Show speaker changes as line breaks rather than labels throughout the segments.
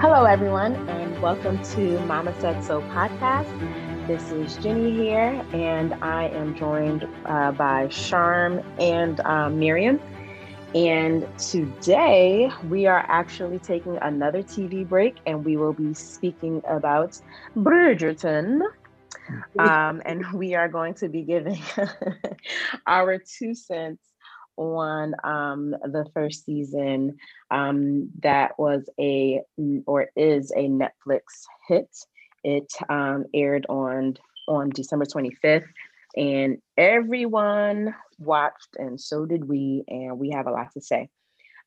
Hello, everyone, and welcome to Mama Said So podcast. This is Jenny here, and I am joined uh, by Charm and uh, Miriam. And today we are actually taking another TV break, and we will be speaking about Bridgerton. Um, and we are going to be giving our two cents on um, the first season um, that was a or is a Netflix hit. It um, aired on on December 25th, and everyone watched, and so did we, and we have a lot to say.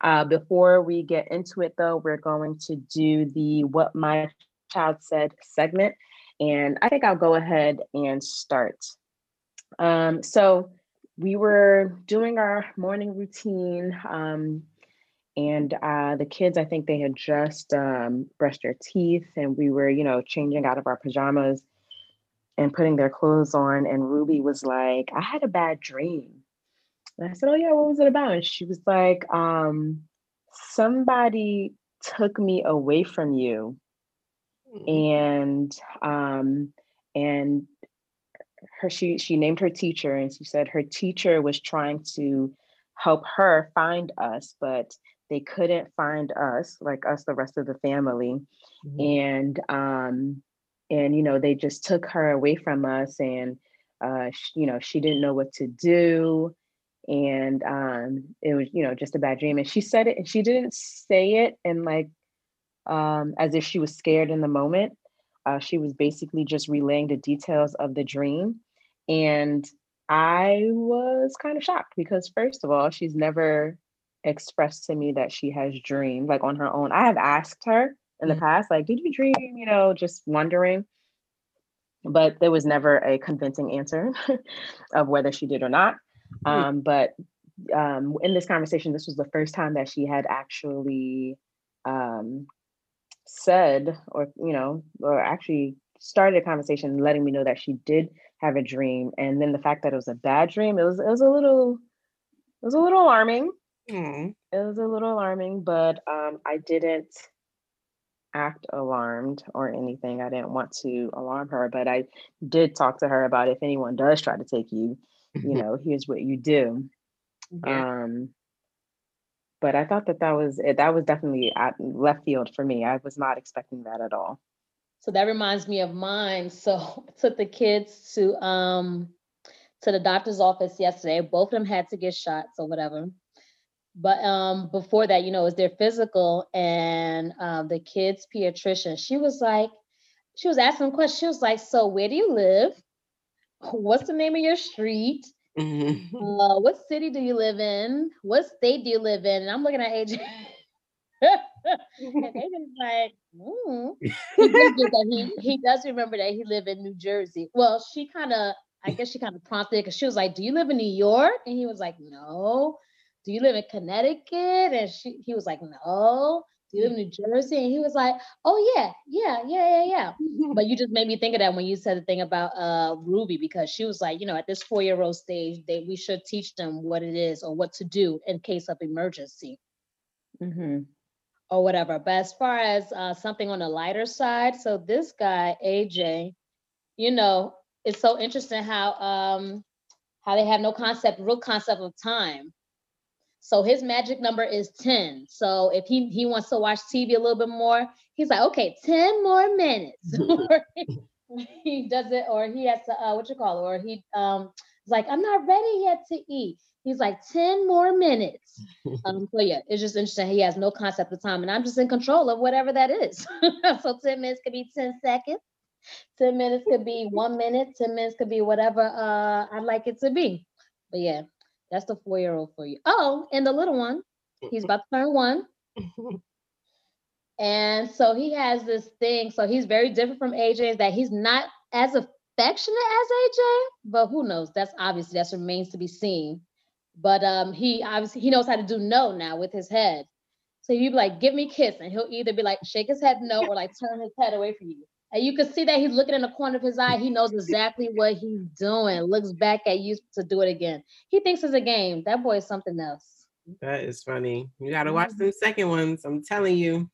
Uh, before we get into it, though, we're going to do the "What My Child Said" segment, and I think I'll go ahead and start. Um, so we were doing our morning routine um, and uh, the kids i think they had just um, brushed their teeth and we were you know changing out of our pajamas and putting their clothes on and ruby was like i had a bad dream and i said oh yeah what was it about and she was like um, somebody took me away from you mm-hmm. and um, and her she she named her teacher and she said her teacher was trying to help her find us but they couldn't find us like us the rest of the family. Mm-hmm. and um and you know they just took her away from us and uh she, you know she didn't know what to do. And um it was you know just a bad dream. And she said it and she didn't say it and like um as if she was scared in the moment uh, she was basically just relaying the details of the dream. And I was kind of shocked because, first of all, she's never expressed to me that she has dreamed like on her own. I have asked her in the mm-hmm. past, like, did you dream? You know, just wondering. But there was never a convincing answer of whether she did or not. Mm-hmm. Um, but um, in this conversation, this was the first time that she had actually um, said or you know or actually started a conversation letting me know that she did have a dream and then the fact that it was a bad dream it was it was a little it was a little alarming mm. it was a little alarming but um i didn't act alarmed or anything i didn't want to alarm her but i did talk to her about if anyone does try to take you you know here's what you do yeah. um but I thought that that was eh, that was definitely at left field for me. I was not expecting that at all.
So that reminds me of mine. So I took the kids to um to the doctor's office yesterday. Both of them had to get shots or whatever. But um before that, you know, it was their physical and um the kids pediatrician. She was like, she was asking questions. She was like, "So where do you live? What's the name of your street? Mm-hmm. Uh, what city do you live in? What state do you live in? And I'm looking at AJ. and AJ's like, mm. he, does he, he does remember that he lived in New Jersey. Well, she kind of, I guess she kind of prompted because she was like, Do you live in New York? And he was like, No. Do you live in Connecticut? And she, he was like, No you live in New Jersey? And he was like, oh yeah, yeah, yeah, yeah, yeah. but you just made me think of that when you said the thing about uh Ruby, because she was like, you know, at this four-year-old stage, they we should teach them what it is or what to do in case of emergency. Mm-hmm. Or whatever. But as far as uh, something on the lighter side, so this guy, AJ, you know, it's so interesting how um how they have no concept, real concept of time so his magic number is 10. So if he, he wants to watch TV a little bit more, he's like, okay, 10 more minutes. he does it, or he has to, uh, what you call it, or he um is like, I'm not ready yet to eat. He's like 10 more minutes. um, so yeah, it's just interesting. He has no concept of time, and I'm just in control of whatever that is. so 10 minutes could be 10 seconds, 10 minutes could be one minute, 10 minutes could be whatever uh I'd like it to be. But yeah, that's the four year old for you. Oh, and the little one, he's about to turn one. and so he has this thing. So he's very different from AJ, is that he's not as affectionate as AJ, but who knows? That's obviously that remains to be seen. But um, he obviously he knows how to do no now with his head. So you be like, give me kiss, and he'll either be like, shake his head no, or like turn his head away from you. And you can see that he's looking in the corner of his eye. He knows exactly what he's doing. Looks back at you to do it again. He thinks it's a game. That boy is something else.
That is funny. You got to watch mm-hmm. the second ones. I'm telling you.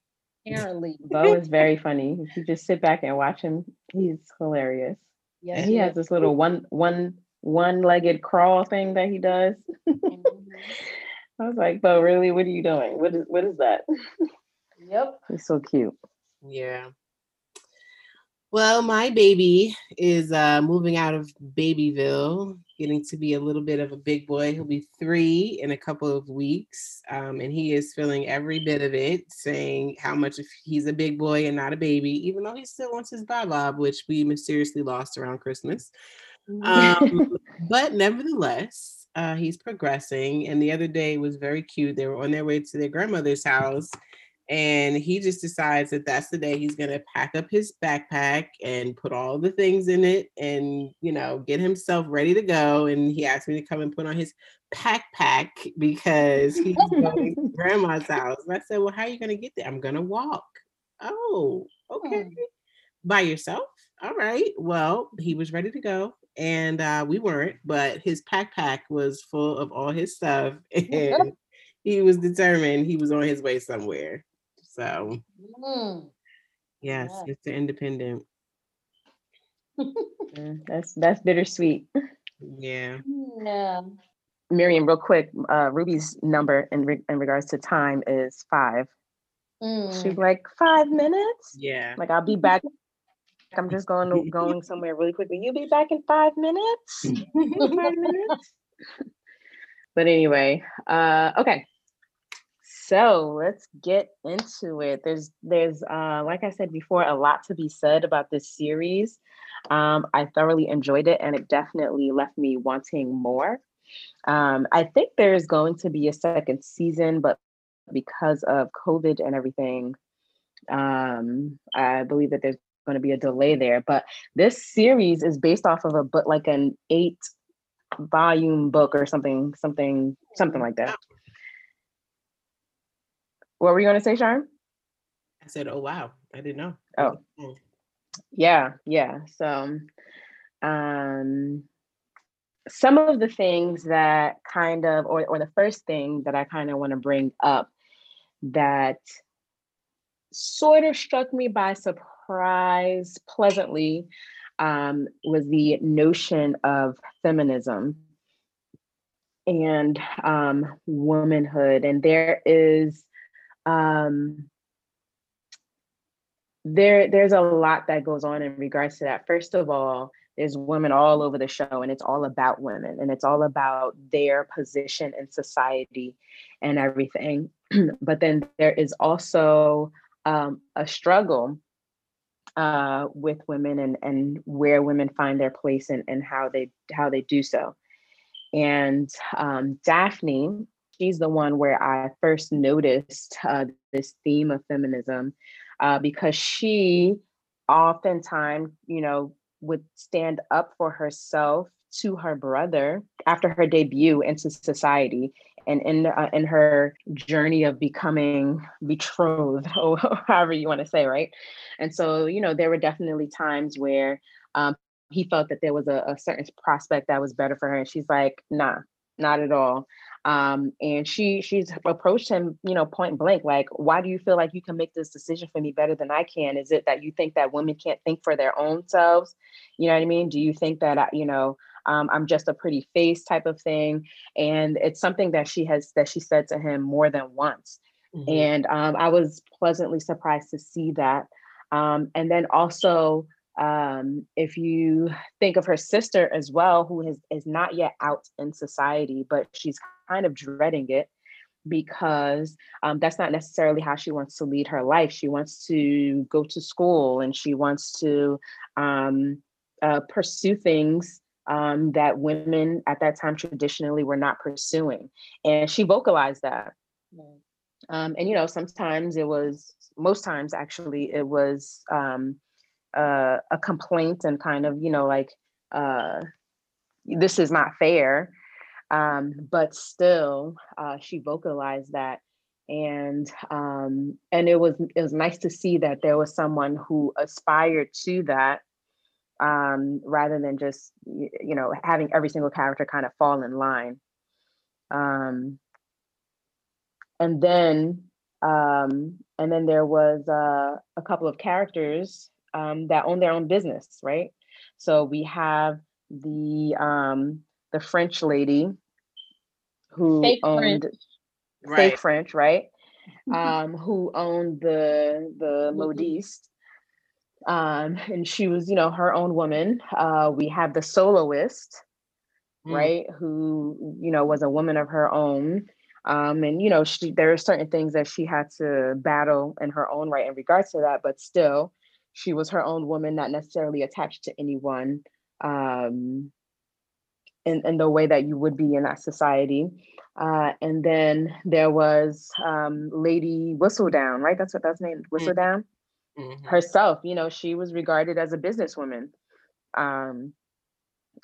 Apparently.
Bo is very funny. If you just sit back and watch him, he's hilarious. Yes, he, he has this little one one one-legged crawl thing that he does. Mm-hmm. I was like, Bo, really? What are you doing? What is what is that?
Yep.
He's so cute.
Yeah. Well, my baby is uh, moving out of Babyville, getting to be a little bit of a big boy. He'll be three in a couple of weeks, um, and he is feeling every bit of it, saying how much he's a big boy and not a baby, even though he still wants his bob, which we mysteriously lost around Christmas. Um, but nevertheless, uh, he's progressing. And the other day was very cute. They were on their way to their grandmother's house, and he just decides that that's the day he's going to pack up his backpack and put all the things in it and you know get himself ready to go. And he asked me to come and put on his pack pack because he's going to grandma's house. And i said well how are you going to get there? I'm going to walk. Oh okay. Hmm. by yourself? All right. Well he was ready to go and uh, we weren't but his pack pack was full of all his stuff and he was determined he was on his way somewhere so, mm. yes, yeah. it's independent.
Mm, that's that's bittersweet.
Yeah.
Yeah.
Miriam, real quick, uh, Ruby's number in re- in regards to time is five. Mm. She's like five minutes.
Yeah.
Like I'll be back. I'm just going to, going somewhere really quickly. You'll be back in five minutes. five minutes. but anyway, uh, okay. So let's get into it. There's there's uh, like I said before, a lot to be said about this series. Um, I thoroughly enjoyed it, and it definitely left me wanting more. Um, I think there's going to be a second season, but because of COVID and everything, um, I believe that there's going to be a delay there. But this series is based off of a book, like an eight volume book or something, something, something like that. What were you going to say, Sharon?
I said, "Oh wow, I didn't know."
Oh, yeah, yeah. So, um, some of the things that kind of, or or the first thing that I kind of want to bring up that sort of struck me by surprise, pleasantly, um, was the notion of feminism and um, womanhood, and there is um, there there's a lot that goes on in regards to that. First of all, there's women all over the show, and it's all about women, and it's all about their position in society and everything. but then there is also um, a struggle uh, with women and and where women find their place and and how they how they do so. And um, Daphne she's the one where I first noticed uh, this theme of feminism uh, because she oftentimes, you know, would stand up for herself to her brother after her debut into society and in uh, in her journey of becoming betrothed or however you want to say right? And so you know there were definitely times where um, he felt that there was a, a certain prospect that was better for her and she's like nah not at all um, and she she's approached him, you know, point blank, like, why do you feel like you can make this decision for me better than I can? Is it that you think that women can't think for their own selves? You know what I mean? Do you think that I, you know, um, I'm just a pretty face type of thing? And it's something that she has that she said to him more than once. Mm-hmm. And um, I was pleasantly surprised to see that. Um, and then also um, if you think of her sister as well, who has, is not yet out in society, but she's kind of dreading it because um, that's not necessarily how she wants to lead her life. She wants to go to school and she wants to um, uh, pursue things um, that women at that time traditionally were not pursuing. And she vocalized that. Um, and, you know, sometimes it was, most times actually, it was um, uh, a complaint and kind of, you know, like, uh, this is not fair. Um, but still, uh, she vocalized that. And um, and it was it was nice to see that there was someone who aspired to that um, rather than just you know having every single character kind of fall in line. Um, and then Um, and then there was uh, a couple of characters um, that own their own business, right? So we have the um, the French lady who
Fake
owned
French.
fake
Right.
French, right? Um, who owned the the modiste. Um, and she was, you know, her own woman. Uh, we have the soloist,
Mm.
right? Who, you know, was a woman of her own. Um, and you know, she there are certain things that she had to battle in her own right in regards to that, but still, she was her own woman, not necessarily attached to anyone. Um, in, in the way that you would be in that society. Uh, and then there was um, Lady Whistledown, right? That's what that's named, Whistledown
Mhm.
herself. You know, she was regarded as a businesswoman, um,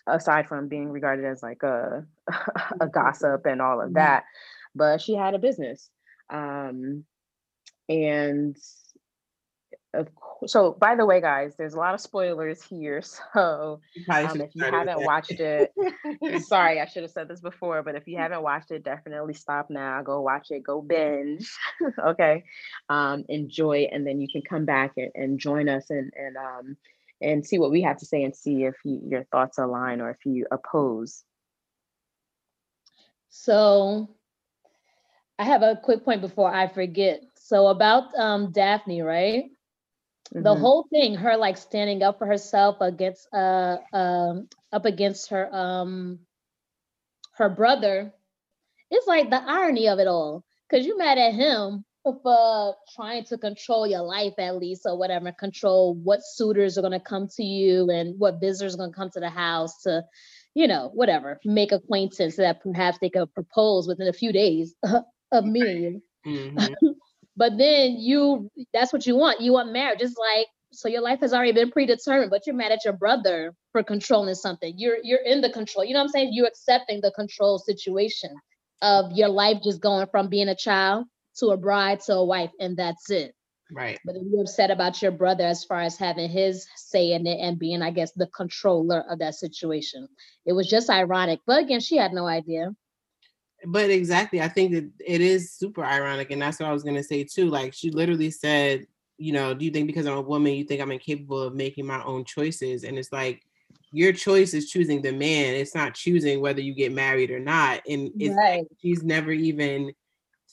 aside from being regarded as like a a gossip and all of
Mhm.
that. But she had a business, um, and of course. So, by the way, guys, there's a lot of spoilers here. So, um, if you haven't
that.
watched it, sorry, I should have said this before, but if you haven't watched it, definitely stop now. Go watch it. Go binge. okay, um, enjoy, and then you can come back and, and join us and and um and see what we have to say and see if you, your thoughts align or if you oppose.
So I have a quick point before I forget. So about um Daphne, right? The
Mhm.
whole thing, her like standing up for herself against uh um up against her um her brother. It's like the irony of it all. Cause you mad at him for trying to control your life at least or whatever, control what suitors are gonna come to you and what visitors are gonna come to the house to, you know, whatever, make acquaintance that perhaps they could propose within a few days of meeting you.
Mhm.
But then you that's what you want. You want marriage. It's like so your life has already been predetermined, but you're mad at your brother for controlling something. You're you're in the control. You know what I'm saying? You're accepting the control situation of your life just going from being a child to a bride to a wife, and that's it.
Right.
But then you're upset about your brother as far as having his say in it and being, I guess, the controller of that situation. It was just ironic. But again, she had no idea.
But exactly, I think that it is super ironic, and that's what I was gonna say too. Like she literally said, you know, do you think because I'm a woman, you think I'm incapable of making my own choices? And it's like your choice is choosing the man. It's not choosing whether you get married or not. And it's like
Right.
she's never even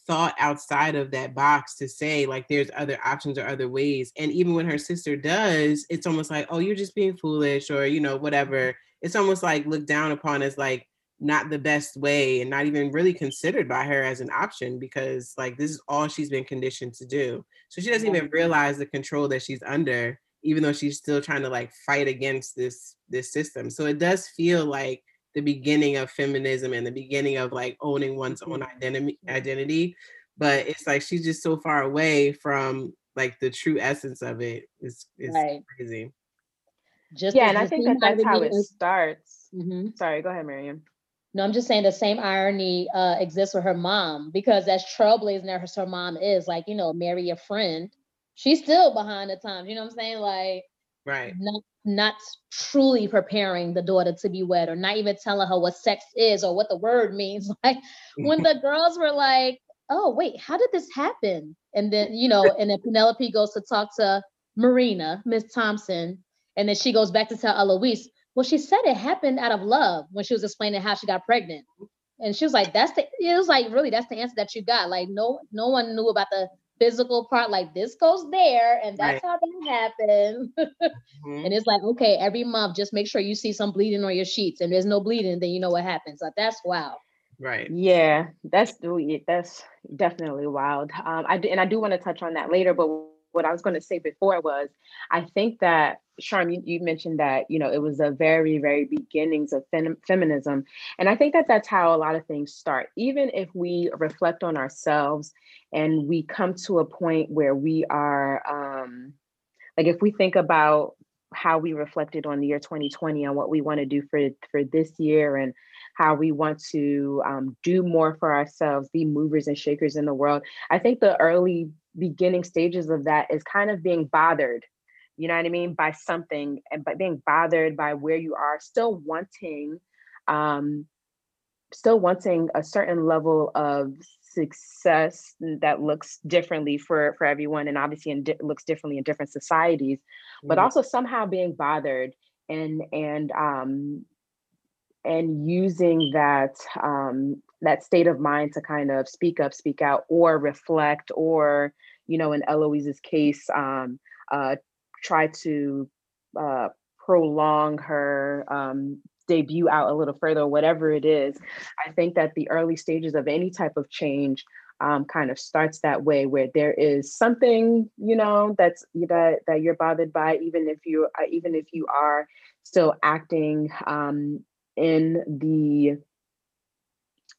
thought outside of that box to say like there's other options or other ways. And even when her sister does, it's almost like, oh, you're just being foolish or you know, whatever. It's almost like looked down upon as like not the best way and not even really considered by her as an option because like this is all she's been conditioned to do. So she doesn't even mm-hmm. realize the control that she's under, even though she's still trying to like fight against this this system. So it does feel like the beginning of feminism and the beginning of like owning one's own mm-hmm. identity mm-hmm. identity. But it's like she's just so far away from like the true essence of it. It's it's
Right.
crazy.
Just
Yeah, and I think that that's how
irony
it
is-
starts.
Mhm.
Sorry, go ahead, Miriam.
No, I'm just saying the same irony uh, exists with her mom because as trailblazing as her mom is, like, you know, marry a friend, she's still behind the times. You know what I'm saying? Like,
Right.
not not truly preparing the daughter to be wed or not even telling her what sex is or what the word means. Like when the girls were like, oh, wait, how did this happen? And then, you know, and then Penelope goes to talk to Marina, Miss Thompson, and then she goes back to tell Eloise, well, she said it happened out of love when she was explaining how she got pregnant. And she was like, that's the it was like really that's the answer that you got. Like no no one knew about the physical part, like this goes there, and that's how that happened.
Mhm.
and it's like, okay, every month, just make sure you see some bleeding on your sheets. And there's no bleeding, then you know what happens. Like that's wow.
Right.
Yeah, that's yeah, that's definitely wild. Um, I do, and I do want to touch on that later. But what I was going to say before was, I think that Charm, you, you mentioned that you know it was the very, very beginnings of fem- feminism, and I think that that's how a lot of things start. Even if we reflect on ourselves and we come to a point where we are, um, like, if we think about how we reflected on the year 2020 and what we want to do for for this year and how we want to um, do more for ourselves, be movers and shakers in the world. I think the early beginning stages of that is kind of being bothered, you know what I mean, by something and by being bothered by where you are, still wanting, um, still wanting a certain level of success that looks differently for for everyone and obviously in di- looks differently in different societies but
Mhm.
also somehow being bothered and and um and using that um that state of mind to kind of speak up speak out or reflect or you know in eloise's case um uh try to uh prolong her um debut out a little further whatever it is i think that the early stages of any type of change um, kind of starts that way where there is something you know that's that that you're bothered by even if you uh, even if you are still acting um, in the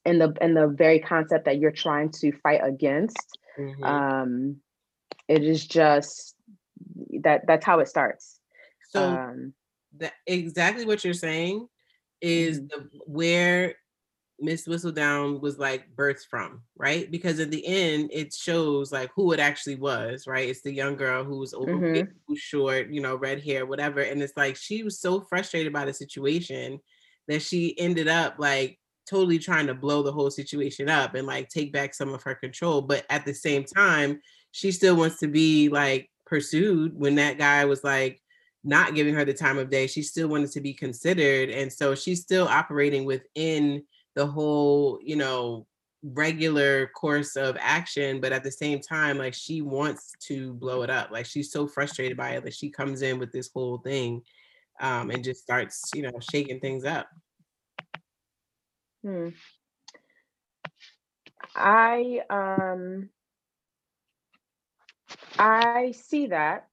in the in the very concept that you're trying to fight against
Mhm.
um it is just that that's how it starts
so
um
that exactly what you're saying is
Mhm.
the where Miss Whistledown was like birthed from, right? Because at the end, it shows like who it actually was, right? It's the young girl who's overweight, who's short, you know, red hair, whatever. And it's like she was so frustrated by the situation that she ended up like totally trying to blow the whole situation up and like take back some of her control. But at the same time, she still wants to be like pursued when that guy was like not giving her the time of day. She still wanted to be considered. And so she's still operating within the whole, you know, regular course of action, but at the same time, like she wants to blow it up. Like she's so frustrated by it that she comes in with this whole thing um, and just starts, you know, shaking things up.
Hmm. I um I see that.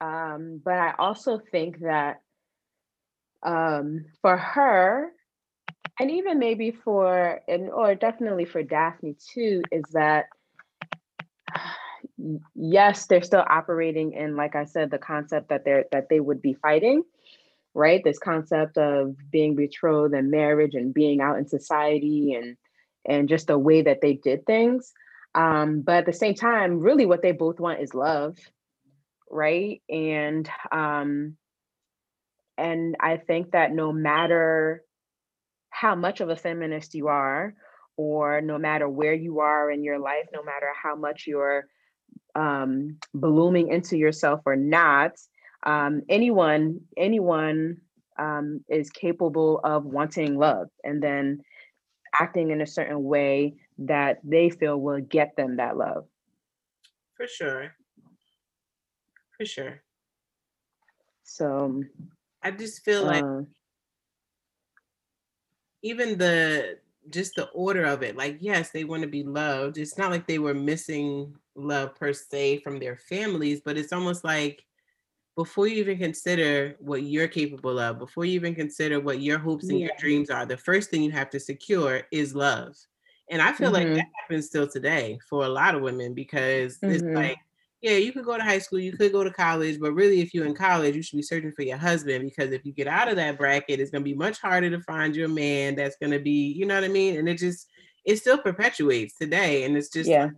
Um, but I also think that um for her, and even maybe for and or definitely for Daphne too, is that yes, they're still operating in, like I said, the concept that they're that they would be fighting, right? This concept of being betrothed and marriage and being out in society and and just the way that they did things. Um, but at the same time, really what they both want is love, right? And um, and I think that no matter how much of a feminist you are, or no matter where you are in your life, no matter how much you're um, blooming into yourself or not, um, anyone anyone um, is capable of wanting love and then acting in a certain way that they feel will get them that love.
For sure. For sure.
So,
I just feel like
uh,
even the just the order of it like yes they want to be loved it's not like they were missing love per se from their families but it's almost like before you even consider what you're capable of before you even consider what your hopes and your dreams are the first thing you have to secure is love and i feel like
Mhm.
that happens still today for a lot of women because it's
Mhm.
like yeah you could go to high school you could go to college but really if you're in college you should be searching for your husband because if you get out of that bracket it's going to be much harder to find your man that's going to be you know what i mean and it just it still perpetuates today and it's just
yeah,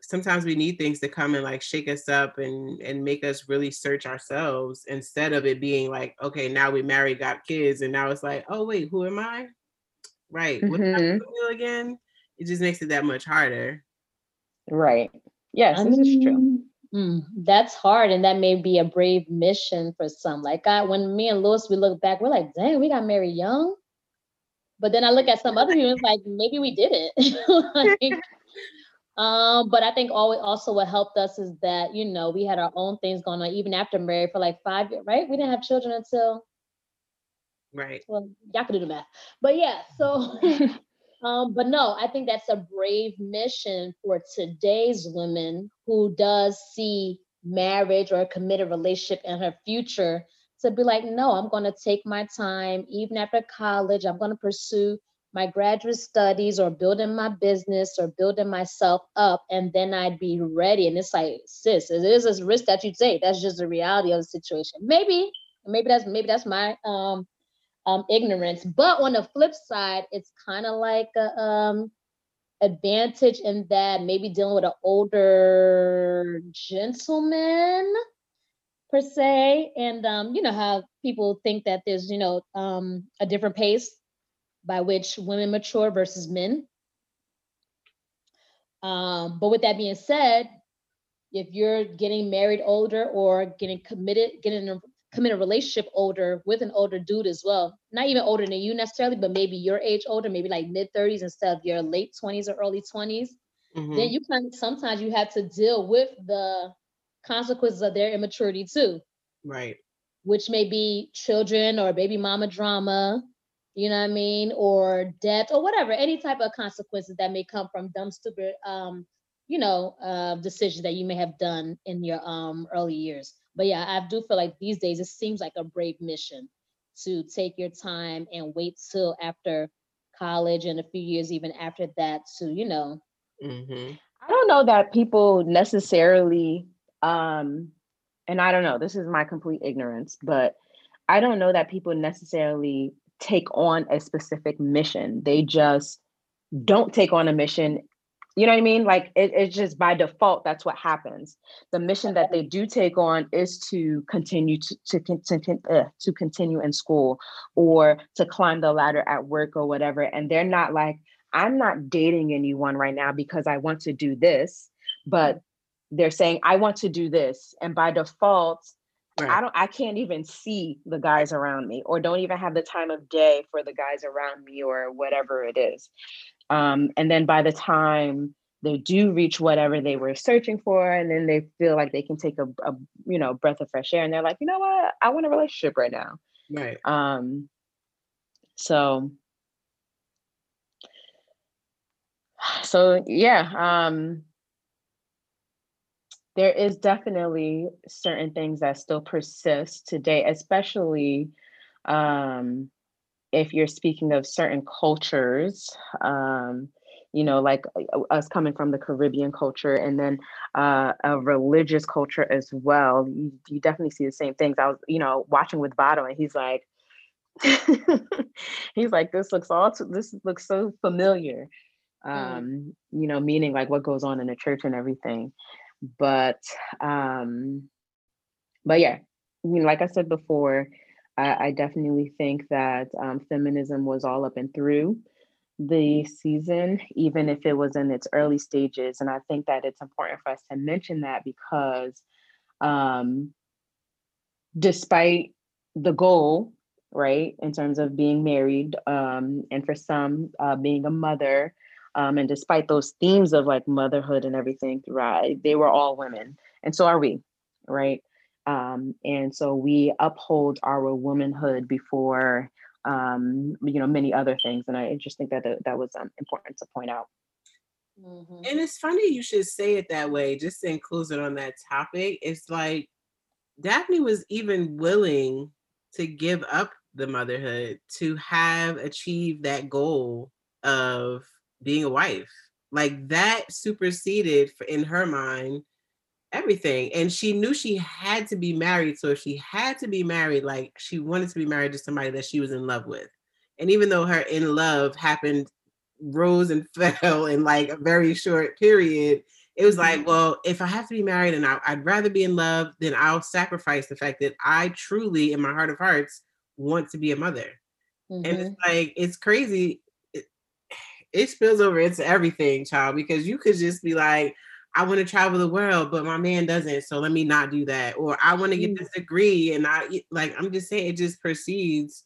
sometimes we need things to come and like shake us up and and make us really search ourselves instead of it being like okay now we married got kids and now it's like oh wait who am i right what did I
Mhm.
feel again it just makes it that much harder
right. Yes,
I
this is true.
mm, that's hard, and that may be a brave mission for some. Like I, when me and Louis, we look back, we're like, dang, we got married young. But then I look at some other people, it's like maybe we did it. like, um, but I think always also what helped us is that you know we had our own things going on even after married for like five years, right? We didn't have children until
right
well, y'all can do the math. But yeah, so um, but no, I think that's a brave mission for today's women who does see marriage or a committed relationship in her future to be like, no, I'm going to take my time, even after college, I'm going to pursue my graduate studies or building my business or building myself up, and then I'd be ready. And it's like, sis, it is a risk that you take. That's just the reality of the situation. Maybe, maybe that's maybe that's my um um, ignorance. But on the flip side, it's kind of like a um, advantage in that maybe dealing with an older gentleman per se, and um, you know how people think that there's you know um, a different pace by which women mature versus men. Um, but with that being said, if you're getting married older or getting committed, getting a relationship older with an older dude as well, not even older than you necessarily, but maybe your age older, maybe like mid 30s instead of your late 20s or early 20s, mm-hmm. then you can sometimes you have to deal with the consequences of their immaturity too.
Right.
Which may be children or baby mama drama, you know what I mean, or death or whatever, any type of consequences that may come from dumb, stupid, um, you know, uh, decisions that you may have done in your um early years. But yeah, I do feel like these days it seems like a brave mission to take your time and wait till after college and a few years even after that to, you know.
Mm-hmm. I don't know that people necessarily, um, and I don't know, this is my complete ignorance, but I don't know that people necessarily take on a specific mission. They just don't take on a mission. You know what I mean? Like it, it's just by default, that's what happens. The mission that they do take on is to continue to to, to, uh, to continue in school or to climb the ladder at work or whatever. And they're not like, I'm not dating anyone right now because I want to do this, but they're saying I want to do this. And by default, Right. I don't I can't even see the guys around me or don't even have the time of day for the guys around me or whatever it is. Um, and then by the time they do reach whatever they were searching for and then they feel like they can take a, a you know breath of fresh air and they're like, you know what, I want a relationship right now.
Right.
Um so so yeah, um there is definitely certain things that still persist today, especially um, if you're speaking of certain cultures. Um, you know, like uh, us coming from the Caribbean culture and then uh, a religious culture as well. You, you definitely see the same things. I was, you know, watching with Bato, and he's like, he's like, this looks all, t- this looks so familiar. Mm. Um, mm. You know, meaning like what goes on in the church and everything but um but yeah I mean, like i said before I, I definitely think that um, feminism was all up and through the season even if it was in its early stages and i think that it's important for us to mention that because um despite the goal right in terms of being married um and for some uh, being a mother um, and despite those themes of like motherhood and everything throughout, they were all women. And so are we, right? Um, and so we uphold our womanhood before, um, you know, many other things. And I just think that that was um, important to point out.
Mm-hmm. And it's funny you should say it that way, just to in closing on that topic. It's like Daphne was even willing to give up the motherhood to have achieved that goal of being a wife. Like that superseded in her mind everything. And she knew she had to be married. So if she had to be married, like she wanted to be married to somebody that she was in love with. And even though her in love happened, rose and fell in like a very short period, it was like, mm-hmm. well, if I have to be married and I, would rather be in love, then I'll sacrifice the fact that I truly, in my heart of hearts, want to be a mother. Mm-hmm. And it's mm-hmm. like, it's crazy it spills over into everything, child, because you could just be like, I want to travel the world, but my man doesn't. So let me not do that. Or I want to get mm. this degree. And I like, I'm just saying it just proceeds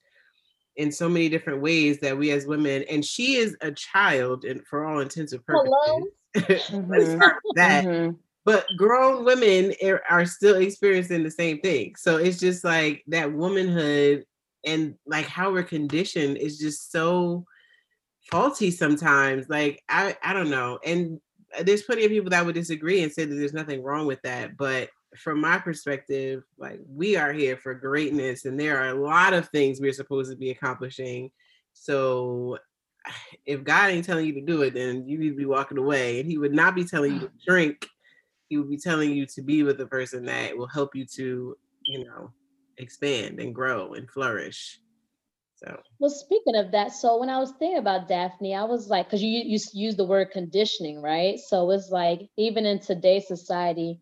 in so many different ways that we as women, and she is a child and for all intents and purposes. Hello. mm-hmm. that. Mm-hmm. But grown women are still experiencing the same thing. So it's just like that womanhood and like how we're conditioned is just so faulty sometimes. Like I, I don't know. And Uh, there's plenty of people that would disagree and say that there's nothing wrong with that. But from my perspective, like we are here for greatness, and there are a lot of things we're supposed to be accomplishing. So if God ain't telling you to do it, then you need to be walking away. And He would not be telling you to drink. He would be telling you to be with a person that will help you to, you know, expand and grow and flourish. So
well, speaking of that, so when I was thinking about Daphne, I was like, because you you use the word conditioning, right? So it's like even in today's society,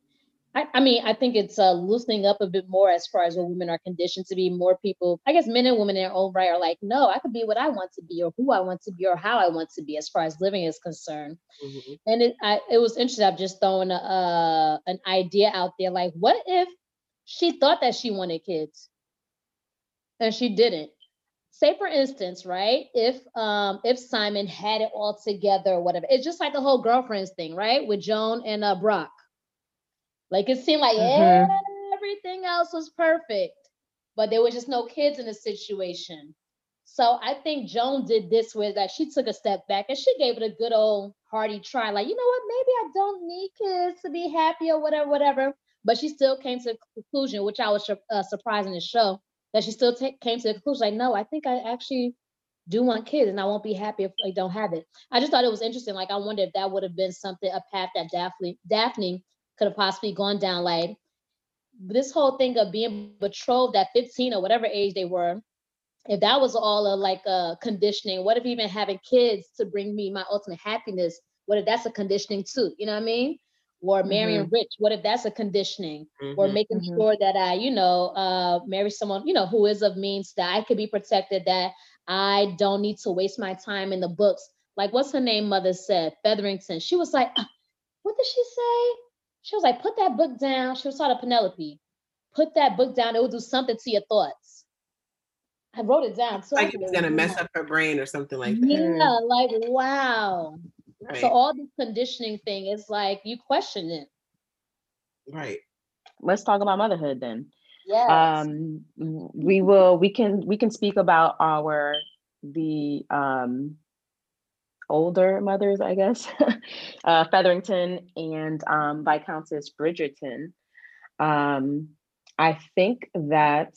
I, I mean, I think it's uh, loosening up a bit more as far as what women are conditioned to be. More people, I guess, men and women in their own right are like, no, I could be what I want to be, or who I want to be, or how I want to be, as far as living is concerned. Mm-hmm. And it, I, it was interesting. I've just thrown a, uh, an idea out there, like, what if she thought that she wanted kids, and she didn't? Say, for instance, right? If um if Simon had it all together, or whatever, it's just like the whole girlfriends thing, right? With Joan and uh, Brock like it seemed like mm-hmm. everything else was perfect, but there was just no kids in the situation. So I think Joan did this with that she took a step back and she gave it a good old hearty try. Like, you know what, maybe I don't need kids to be happy or whatever, whatever. But she still came to the conclusion, which I was uh, surprised in the show, that she still t- came to the conclusion, like, no, I think I actually do want kids and I won't be happy if I don't have it. I just thought it was interesting. Like, I wonder if that would have been something, a path that Daphne, Daphne could have possibly gone down. Like this whole thing of being betrothed at 15 or whatever age they were, if that was all a like a conditioning, what if even having kids to bring me my ultimate happiness? What if that's a conditioning too? You know what I mean? Or marrying mm-hmm. rich, what if that's a conditioning? Mm-hmm. Or making mm-hmm. sure that I, you know, uh, marry someone, you know, who is of means that I could be protected, that I don't need to waste my time in the books. Like what's her name? Mother said Featherington. She was like, uh, what did she say? She was like, put that book down. She was talking to Penelope. Put that book down. It will do something to your thoughts. I wrote it down.
So like it's gonna mess up her brain or something like that.
Yeah, like wow. Right. So all this conditioning thing is like you question it.
Right.
Let's talk about motherhood then.
Yes. Um,
we will. We can. We can speak about our the um older mothers, I guess, uh, Featherington and um, Viscountess Bridgerton. Um, I think that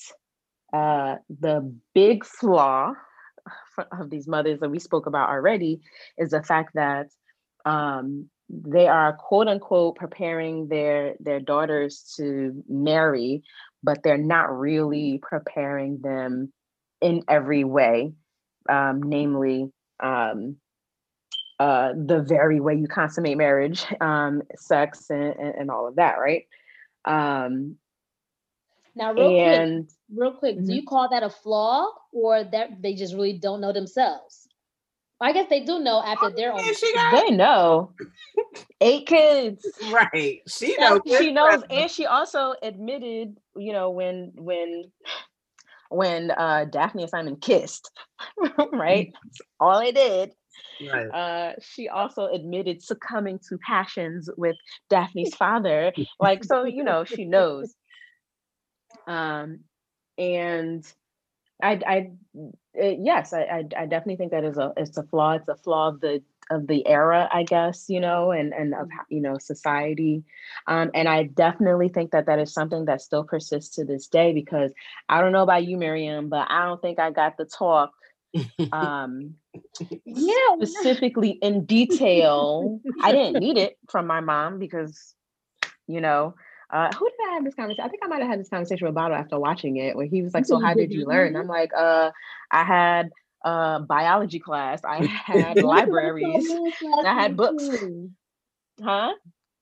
uh, the big flaw of these mothers that we spoke about already is the fact that um, they are quote unquote preparing their their daughters to marry, but they're not really preparing them in every way, um, namely um, uh, the very way you consummate marriage, um, sex, and, and, and, all of that, right?
Now, real and, quick, real quick, mm-hmm. do you call that a flaw, or that they just really don't know themselves? I guess they do know after oh, their own.
They know. Eight kids.
Right. She knows.
She knows, and she also admitted, you know, when when when uh Daphne and Simon kissed, right? all they did Right. Uh, she also admitted succumbing to passions with Daphne's father. Like, so, you know, she knows. Um, and I, I, it, yes, I, I, I definitely think that is a, it's a flaw. It's a flaw of the of the era, I guess, you know, and and of you know society, um, and I definitely think that that is something that still persists to this day because I don't know about you, Miriam, but I don't think I got the talk um yeah. specifically in detail. I didn't need it from my mom because you know uh who did i have this conversation i think i might have had this conversation with Bato after watching it where he was like so how did you learn? I'm like uh i had uh biology class i had libraries i had books. huh?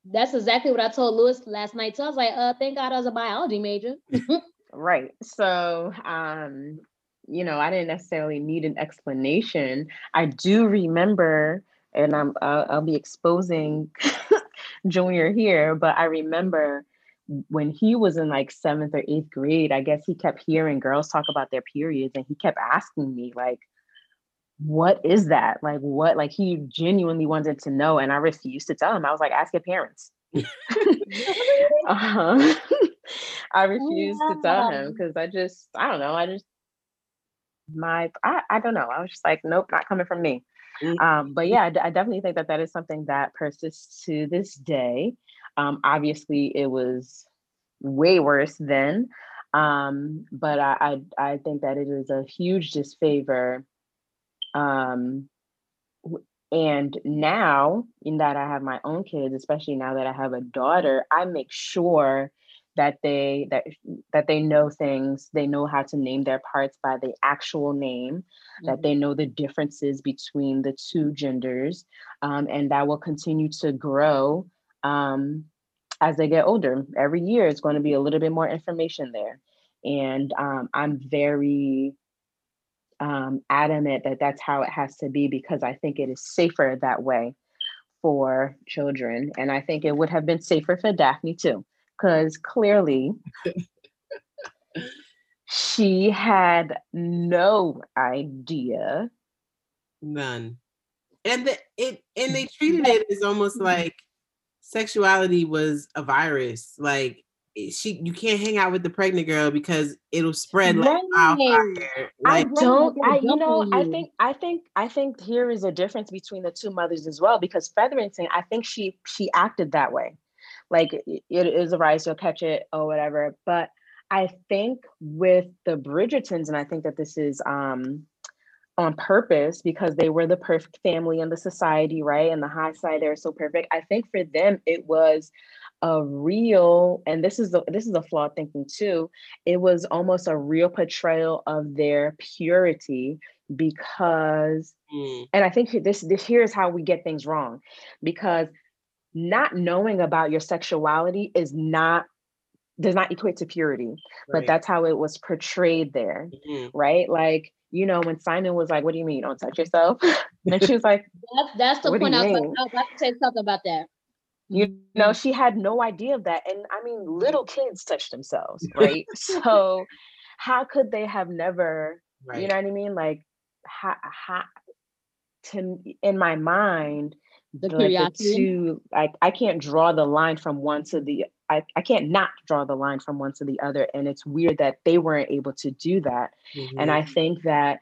That's exactly what i told lewis last night so i was like uh thank god i was a biology major.
Right. So um you know, I didn't necessarily need an explanation. I do remember, and I'm I'll, I'll be exposing Junior here, but I remember when he was in like seventh or eighth grade. I guess he kept hearing girls talk about their periods, and he kept asking me like, "What is that? Like, what?" Like he genuinely wanted to know, and I refused to tell him. I was like, "Ask your parents." uh-huh. I refused yeah. to tell him because I just, I don't know. I just my I, I don't know i was just like nope not coming from me mm-hmm. um, but yeah I, d- I definitely think that that is something that persists to this day um, obviously it was way worse then um, but I, I, I think that it is a huge disfavor um, and now in that i have my own kids especially now that i have a daughter i make sure that they that that they know things they know how to name their parts by the actual name mm-hmm. that they know the differences between the two genders um, and that will continue to grow um, as they get older, every year it's going to be a little bit more information there. And um, I'm very um, adamant that that's how it has to be because I think it is safer that way for children. And I think it would have been safer for Daphne too, because clearly she had no idea.
None. And the, it and they treated it as almost like sexuality was a virus. Like she you can't hang out with the pregnant girl because it'll spread like wildfire.
Like, I don't I you know I think I think I think here is a difference between the two mothers as well because Featherington I think she she acted that way. Like it is a rise, you'll catch it or whatever. But I think with the Bridgertons, and I think that this is um on purpose because they were the perfect family in the society, right? And the high side, they're so perfect. I think for them it was a real and this is the this is a flawed thinking too it was almost a real portrayal of their purity because mm. and i think this this here's how we get things wrong because not knowing about your sexuality is not does not equate to purity right. but that's how it was portrayed there mm-hmm. right like you know when simon was like what do you mean don't touch yourself and she was like
that's, that's the point i was, I was about to say something about that
you mm-hmm. know, she had no idea of that. And I mean, little kids touch themselves, right? so how could they have never, right. you know what I mean? Like, how, how, to in my mind, the, like the two, like I can't draw the line from one to the I, I can't not draw the line from one to the other. And it's weird that they weren't able to do that. Mm-hmm. And I mm-hmm. think that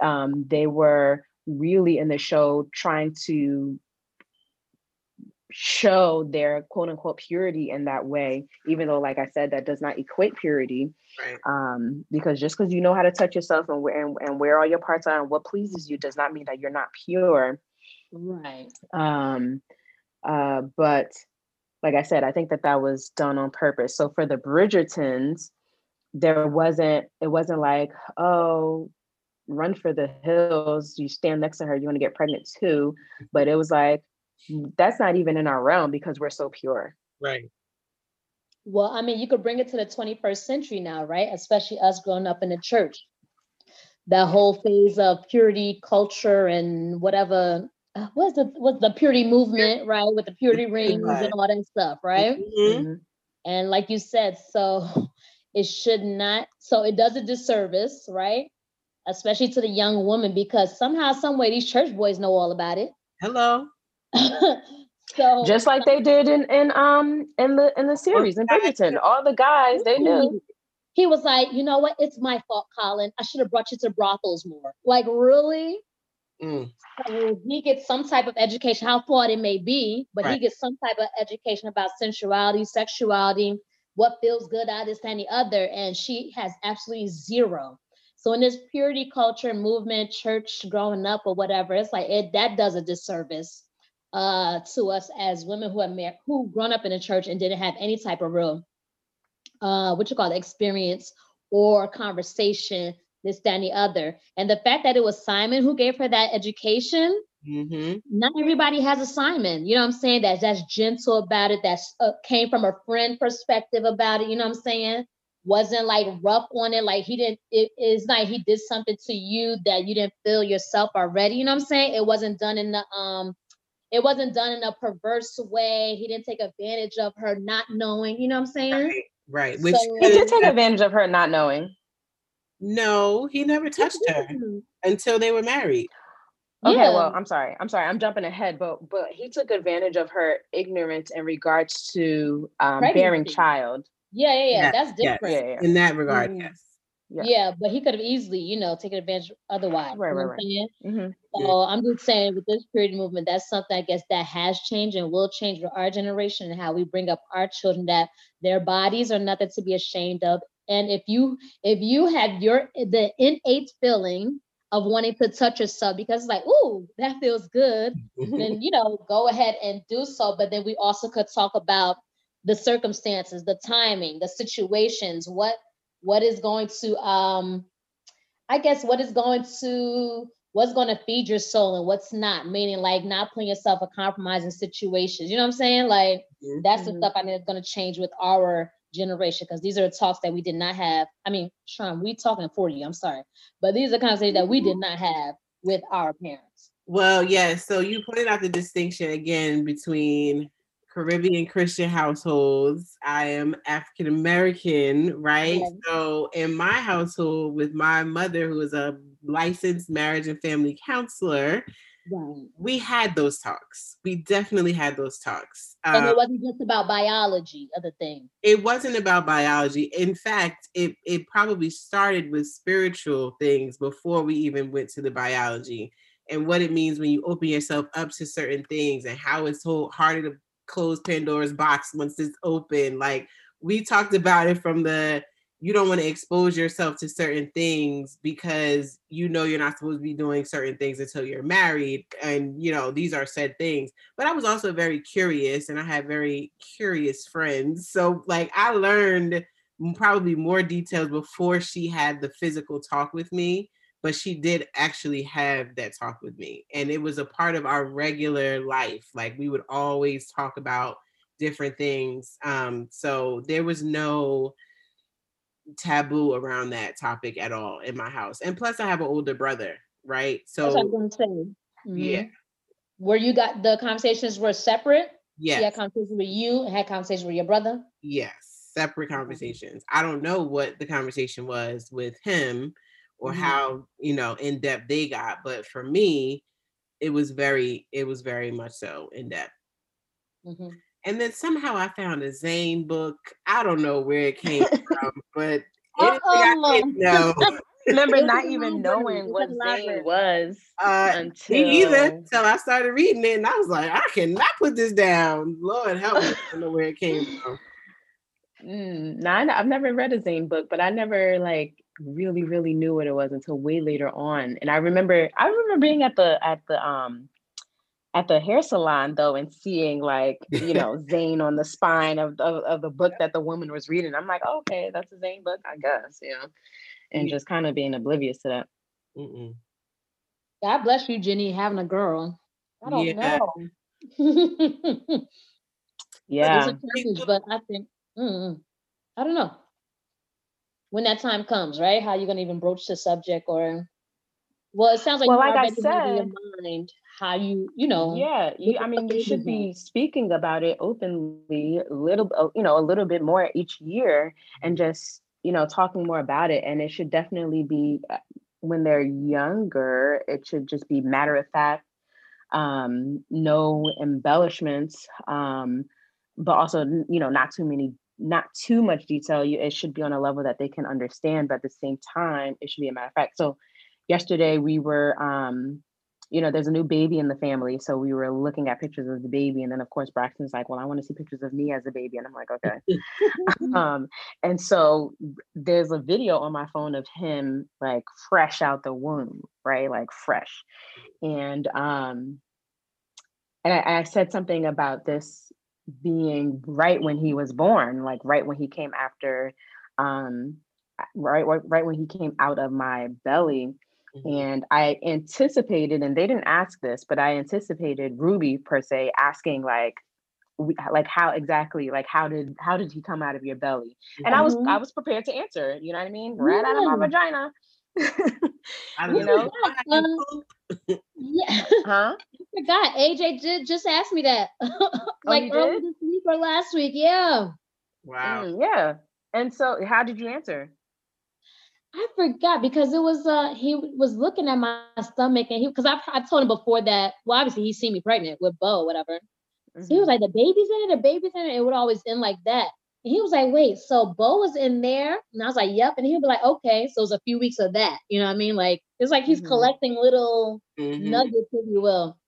um, they were really in the show trying to show their quote unquote purity in that way, even though, like I said, that does not equate purity. Right. Um, because just because you know how to touch yourself and where and, and where all your parts are and what pleases you does not mean that you're not pure.
Right.
Um, uh, but like I said, I think that that was done on purpose. So for the Bridgertons, there wasn't it wasn't like oh run for the hills you stand next to her you want to get pregnant too but it was like that's not even in our realm because we're so pure.
Right.
Well, I mean, you could bring it to the 21st century now, right? Especially us growing up in the church. That whole phase of purity culture and whatever uh, what's the what's the purity movement, right? With the purity rings right. and all that stuff, right? Mm-hmm. mm-hmm. And like you said, so it should not, so it does a disservice, right? Especially to the young woman, because somehow, some way, these church boys know all about it.
Hello.
so just like they did in in um in the in the series in Bridgerton, all the guys they knew.
He was like, you know what? It's my fault, Colin. I should have brought you to brothels more. Like, really? Mm. So he gets some type of education, how flawed it may be, but right. he gets some type of education about sensuality, sexuality, what feels good out of this and the other. And she has absolutely zero. So in this purity culture movement, church growing up or whatever, it's like it that does a disservice uh, to us as women who have mar- who grown up in a church and didn't have any type of real uh, what you call it, experience or conversation, this, that, and the other. And the fact that it was Simon who gave her that education, mm-hmm. not everybody has a Simon. You know what I'm saying? That that's gentle about it. That uh, came from a friend perspective about it. You know what I'm saying? Wasn't like rough on it. Like he didn't. It is like he did something to you that you didn't feel yourself already. You know what I'm saying? It wasn't done in the um it wasn't done in a perverse way. He didn't take advantage of her not knowing, you know what I'm saying?
Right. right. Which
so, he did take advantage of her not knowing.
No, he never touched her until they were married.
Okay, yeah. well, I'm sorry. I'm sorry. I'm jumping ahead, but but he took advantage of her ignorance in regards to um, bearing child.
Yeah, yeah, yeah. Yes, That's different.
Yes. Yeah, yeah. In that regard, mm-hmm. yes.
Yeah. yeah. but he could have easily, you know, taken advantage otherwise. Right, you know right, right. Mm-hmm. So yeah. I'm just saying with this purity movement, that's something I guess that has changed and will change for our generation and how we bring up our children that their bodies are nothing to be ashamed of. And if you if you have your the innate feeling of wanting to touch yourself because it's like, ooh, that feels good, then you know, go ahead and do so. But then we also could talk about the circumstances, the timing, the situations, what what is going to um I guess what is going to what's going to feed your soul and what's not, meaning like not putting yourself in compromising situations. You know what I'm saying? Like mm-hmm. that's the mm-hmm. stuff I think is going to change with our generation because these are talks that we did not have. I mean, Sean, we talking 40, I'm sorry, but these are conversations that we did not have with our parents.
Well, yes. Yeah, so you pointed out the distinction again between Caribbean Christian households. I am African American, right? Yeah. So in my household, with my mother, who is a licensed marriage and family counselor, right. we had those talks. We definitely had those talks.
And um, it wasn't just about biology of the thing.
It wasn't about biology. In fact, it it probably started with spiritual things before we even went to the biology and what it means when you open yourself up to certain things and how it's so hard to close Pandora's box once it's open. Like we talked about it from the you don't want to expose yourself to certain things because you know you're not supposed to be doing certain things until you're married and you know these are said things. But i was also very curious and i had very curious friends. So like i learned probably more details before she had the physical talk with me but she did actually have that talk with me. And it was a part of our regular life like we would always talk about different things. Um so there was no taboo around that topic at all in my house and plus i have an older brother right so
I'm going to say. Mm-hmm. yeah where you got the conversations were separate
yeah
had conversations with you had conversations with your brother
yes separate conversations i don't know what the conversation was with him or mm-hmm. how you know in depth they got but for me it was very it was very much so in depth mm-hmm. And then somehow i found a zane book i don't know where it came from but I
know. remember not even knowing what Zane was uh, until
me either until I started reading it, and I was like, I cannot put this down. Lord help me, I don't know where it came from.
Mm, nah, I've never read a Zane book, but I never like really really knew what it was until way later on and i remember i remember being at the at the um at the hair salon though and seeing like you know zane on the spine of, of, of the book that the woman was reading i'm like oh, okay that's a zane book i guess you know and yeah. just kind of being oblivious to that
Mm-mm. god bless you jenny having a girl i don't yeah. know
yeah
but, but i think mm, i don't know when that time comes, right? How you gonna even broach the subject or well, it sounds like
well, like I said,
in mind how you, you know.
Yeah, you, I mean, you should be speaking about it openly, a little, uh, you know, a little bit more each year, and just you know, talking more about it. And it should definitely be uh, when they're younger. It should just be matter of fact, um, no embellishments, um, but also you know, not too many not too much detail. You, it should be on a level that they can understand, but at the same time, it should be a matter of fact. So yesterday we were, um, you know, there's a new baby in the family. So we were looking at pictures of the baby. And then of course Braxton's like, well, I want to see pictures of me as a baby. And I'm like, okay. um, and so there's a video on my phone of him like fresh out the womb, right? Like fresh. And um, and I, I said something about this being right when he was born, like right when he came after, um, right, right, right when he came out of my belly. Mm-hmm. And I anticipated, and they didn't ask this, but I anticipated Ruby per se asking like, we, like how exactly, like how did how did he come out of your belly? And I was I mm-hmm. was prepared to answer. You know what I mean? Right out of my vagina.
you know? yeah. Huh? I forgot. AJ did just ask me that. like oh, earlier this week or last week. Yeah.
Wow.
Mm, yeah. And so how did you answer?
I forgot because it was uh he was looking at my stomach and he because I I told him before that well obviously he's seen me pregnant with Bo whatever mm-hmm. so he was mm-hmm. like the baby's in it the baby's in it it would always end like that and he was like, wait, so Bo was in there? And I was like, yep. And he'd be like, okay. So it was a few weeks of that. You know what I mean? Like, it's like he's mm-hmm. collecting little mm-hmm. nuggets, if you will.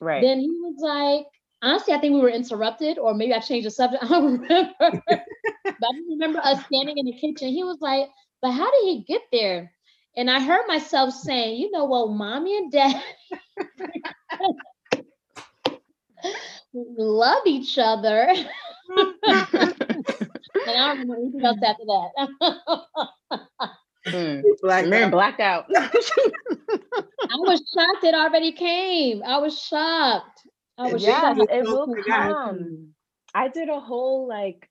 Right.
Then he was like, honestly, I think we were interrupted, or maybe I changed the subject. I don't remember. but I remember us standing in the kitchen. He was like, but how did he get there? And I heard myself saying, you know what, mommy and dad love each other. and I don't remember anything else after that.
mm. Blacked Man, blacked out.
I was shocked it already came. I was shocked. I was
yes,
shocked.
it will come. I did a whole like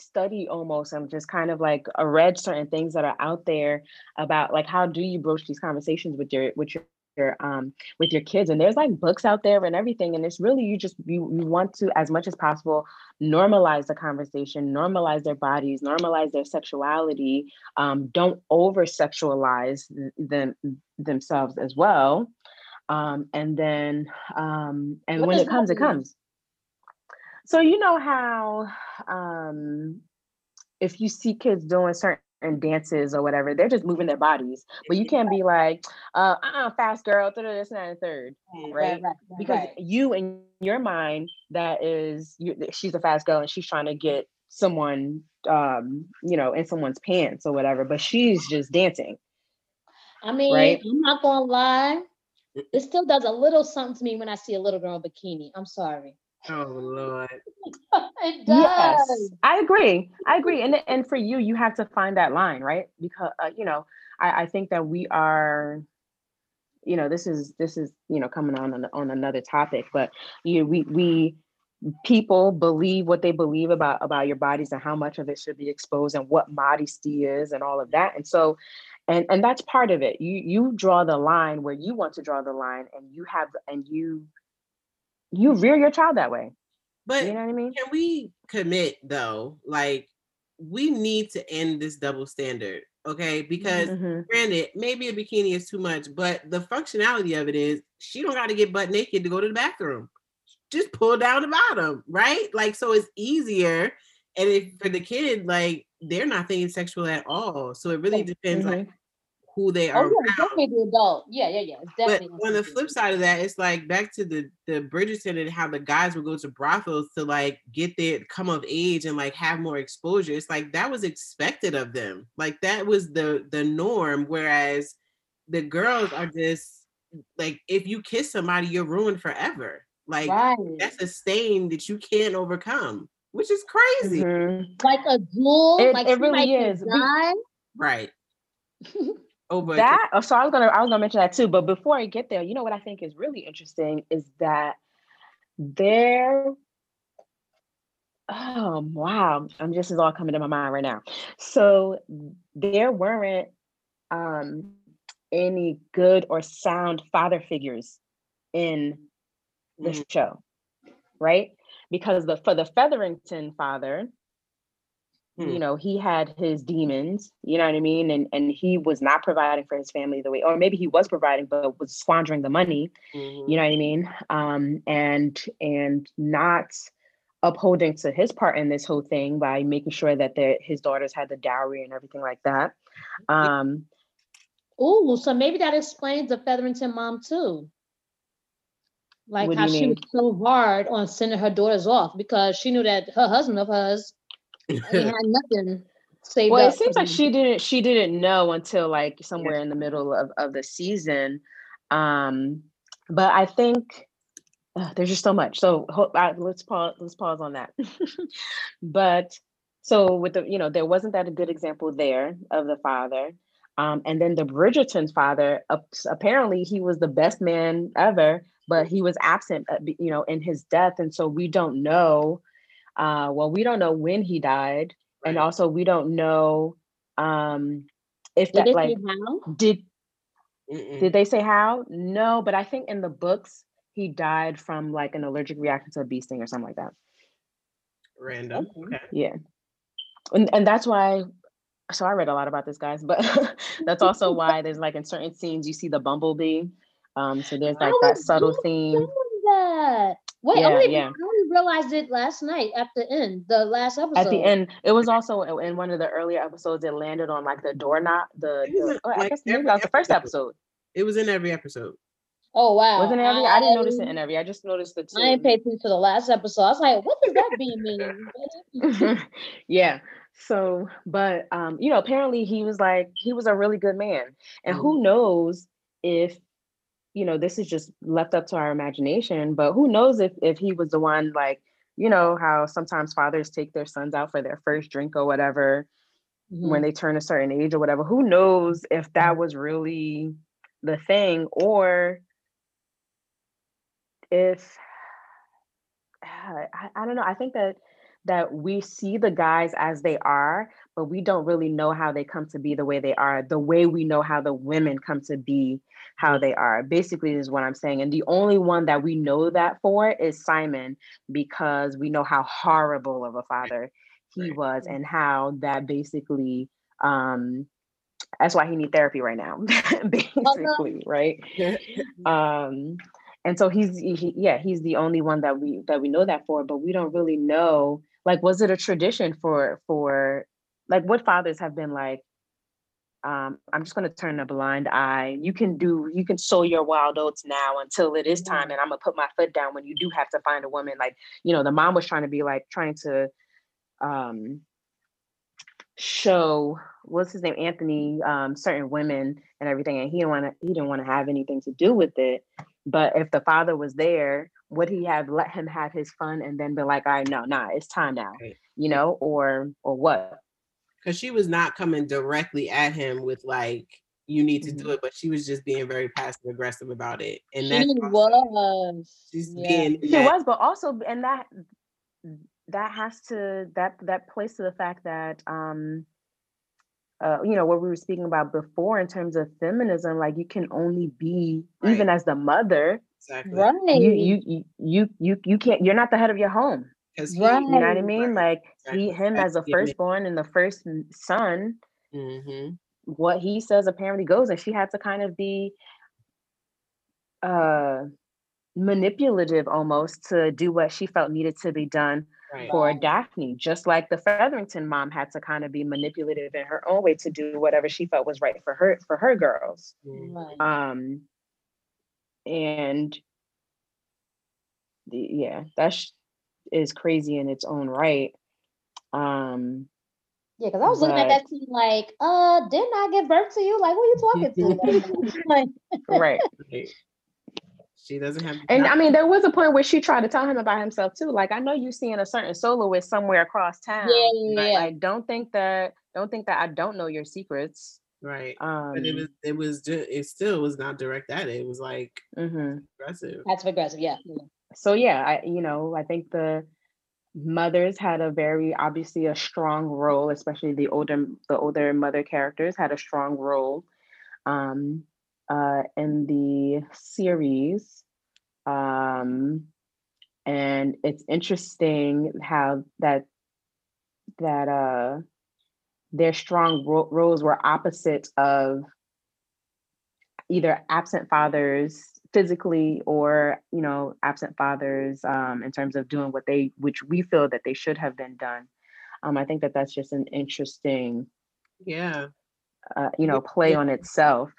study almost i'm just kind of like I read certain things that are out there about like how do you broach these conversations with your with your your um with your kids? And there's like books out there and everything and it's really you just you, you want to as much as possible normalize the conversation normalize their bodies normalize their sexuality um, don't over sexualize them themselves as well um, and then um, and
What
when it comes it comes so you know how um if you see kids doing certain dances or whatever, they're just moving their bodies. But you can't be like, uh, uh fast girl, da, this and that third, right?
right, right,
Because
right.
you in your mind, that is you, she's a fast girl and she's trying to get someone um, you know, in someone's pants or whatever, but she's just dancing.
I mean,
right?
I'm not gonna lie. It still does a little something to me when I see a little girl in bikini. I'm sorry.
Oh Lord.
it does.
Yes, I agree. I agree. And and for you, you have to find that line, right? Because uh, you know, I, I think that we are, you know, this is this is you know coming on on, on another topic, but you we we people believe what they believe about about your bodies and how much of it should be exposed and what modesty is and all of that. And so and and that's part of it. You you draw the line where you want to draw the line and you have and you you rear your child that way.
But
You know what I mean?
can we commit though? Like we need to end this double standard, okay? Because
Mhm.
granted, maybe a bikini is too much, but the functionality of it is she don't got to get butt naked to go to the bathroom. Just pull down the bottom, right? Like so it's easier. And if for the kid, like they're not thinking sexual at all. So it really depends like who they are.
Oh
are.
yeah, definitely the adult. Yeah, yeah, yeah. It's
But on the flip side of that, it's like back to the the Bridgerton and how the guys would go to brothels to like get their come of age and like have more exposure. It's like that was expected of them. Like that was the the norm. Whereas the girls are just like if you kiss somebody, you're ruined forever. Like
right.
that's a stain that you can't overcome, which is crazy.
Mhm.
like a jewel,
It-
like
it really is.
could die.
Right. Over a
that oh, so i was gonna i was gonna mention that too but before i get there you know what i think is really interesting is that there oh wow i'm just is all coming to my mind right now. So there weren't um any good or sound father figures in the
Mhm.
show right? Because the for the featherington father
Hmm.
you know he had his demons you know what i mean and and he was not providing for his family the way or maybe he was providing but was squandering the money
Mhm.
you know what i mean um and and not upholding to his part in this whole thing by making sure that their his daughters had the dowry and everything like that um
Ooh, so maybe that explains the Featherington mom too. Like how she
mean?
was so hard on sending her daughters off because she knew that her husband of hers he had nothing saved
well it seems like she didn't she didn't know until like somewhere in the middle of, of the season um but i think uh, there's just so much. So ho- I, let's pause let's pause on that. But so with the you know there wasn't that a good example there of the father um and then the bridgerton's father uh, apparently he was the best man ever but he was absent uh, you know in his death and so we don't know uh well we don't know when he died and also we don't know um if
Did
that
they
like
say how?
did
Mm-mm.
did they say how no but i think in the books he died from like an allergic reaction to a bee sting or something like that
Random.
Okay.
Okay.
yeah and, and that's why so i read a lot about this guys but that's also why there's like in certain scenes you see the bumblebee um so there's like
I
that subtle
just
theme
that. Wait,
Yeah,
I, only,
yeah.
I only realized it last night at the end, the last episode.
at the end it was also in- in one of the earlier episodes it landed on like the doorknob the, the
in,
oh, i
like,
guess maybe that was the first
episode.
episode
It was in every episode.
Oh wow!
wasn't it every i didn't notice it in every i just noticed the two
I ain't paid attention to the last episode. I was like, what does that be mean?
yeah so but um you know apparently he was like he was a really good man and who knows if you know this is just left up to our imagination but who knows if if he was the one like you know how sometimes fathers take their sons out for their first drink or whatever
Mm-hmm.
when they turn a certain age or whatever who knows if that was really the thing or if I, I don't know i think that that we see the guys as they are but we don't really know how they come to be the way they are the way we know how the women come to be how they are basically is what i'm saying and the only one that we know that for is simon because we know how horrible of a father he was and how that basically um that's why he need therapy right now basically right? Um and so he's he, yeah he's the only one that we that we know that for but we don't really know like was it a tradition for for like what fathers have been like um, i'm just going to turn a blind eye. You can do you can sow your wild oats now until it is time and i'm going to put my foot down when you do have to find a woman. Like you know the mom was trying to be like trying to um show what's his name anthony um certain women and everything and he didn't want to he didn't want to have anything to do with it but if the father was there would he have let him have his fun and then be like all right no nah it's time now right. you know or or what
because she was not coming directly at him with like you need to mm-hmm. do it but she was just being very passive aggressive about it and that was
she's yeah. being she was but also and that that has to that that plays to the fact that um uh, you know what we were speaking about before in terms of feminism like you can only be right. even as the mother exactly. right you, you you you you can't you're not the head of your home right. you know what i mean right. like exactly. he him as a firstborn and the first son mm-hmm. what he says apparently goes and she had to kind of be uh manipulative almost to do what she felt needed to be done right. for Daphne, just like the Featherington mom had to kind of be manipulative in her own way to do whatever she felt was right for her for her girls. Right. Um, and the, yeah, that is crazy in its own right. Um,
yeah, because I was but, looking at that scene like, uh, didn't I give birth to you? Like, who are you talking to? like,
right. She doesn't have.
And I mean, there was a point where she tried to tell him about himself too. Like, I know you're seeing a certain soloist somewhere across town. Yeah, yeah. Like, don't think that. Don't think that I don't know your secrets.
Right. Um, but it was. It was. It still was not direct at it. It was like mm-hmm. aggressive.
That's aggressive. Yeah.
So yeah, I you know I think the mothers had a very obviously a strong role, especially the older the older mother characters had a strong role. Um, uh, in the series. Um, and it's interesting how that that uh, their strong ro- roles were opposite of either absent fathers physically or you know absent fathers um, in terms of doing what they which we feel that they should have been done um, i think that that's just an interesting
yeah
uh, you know play on itself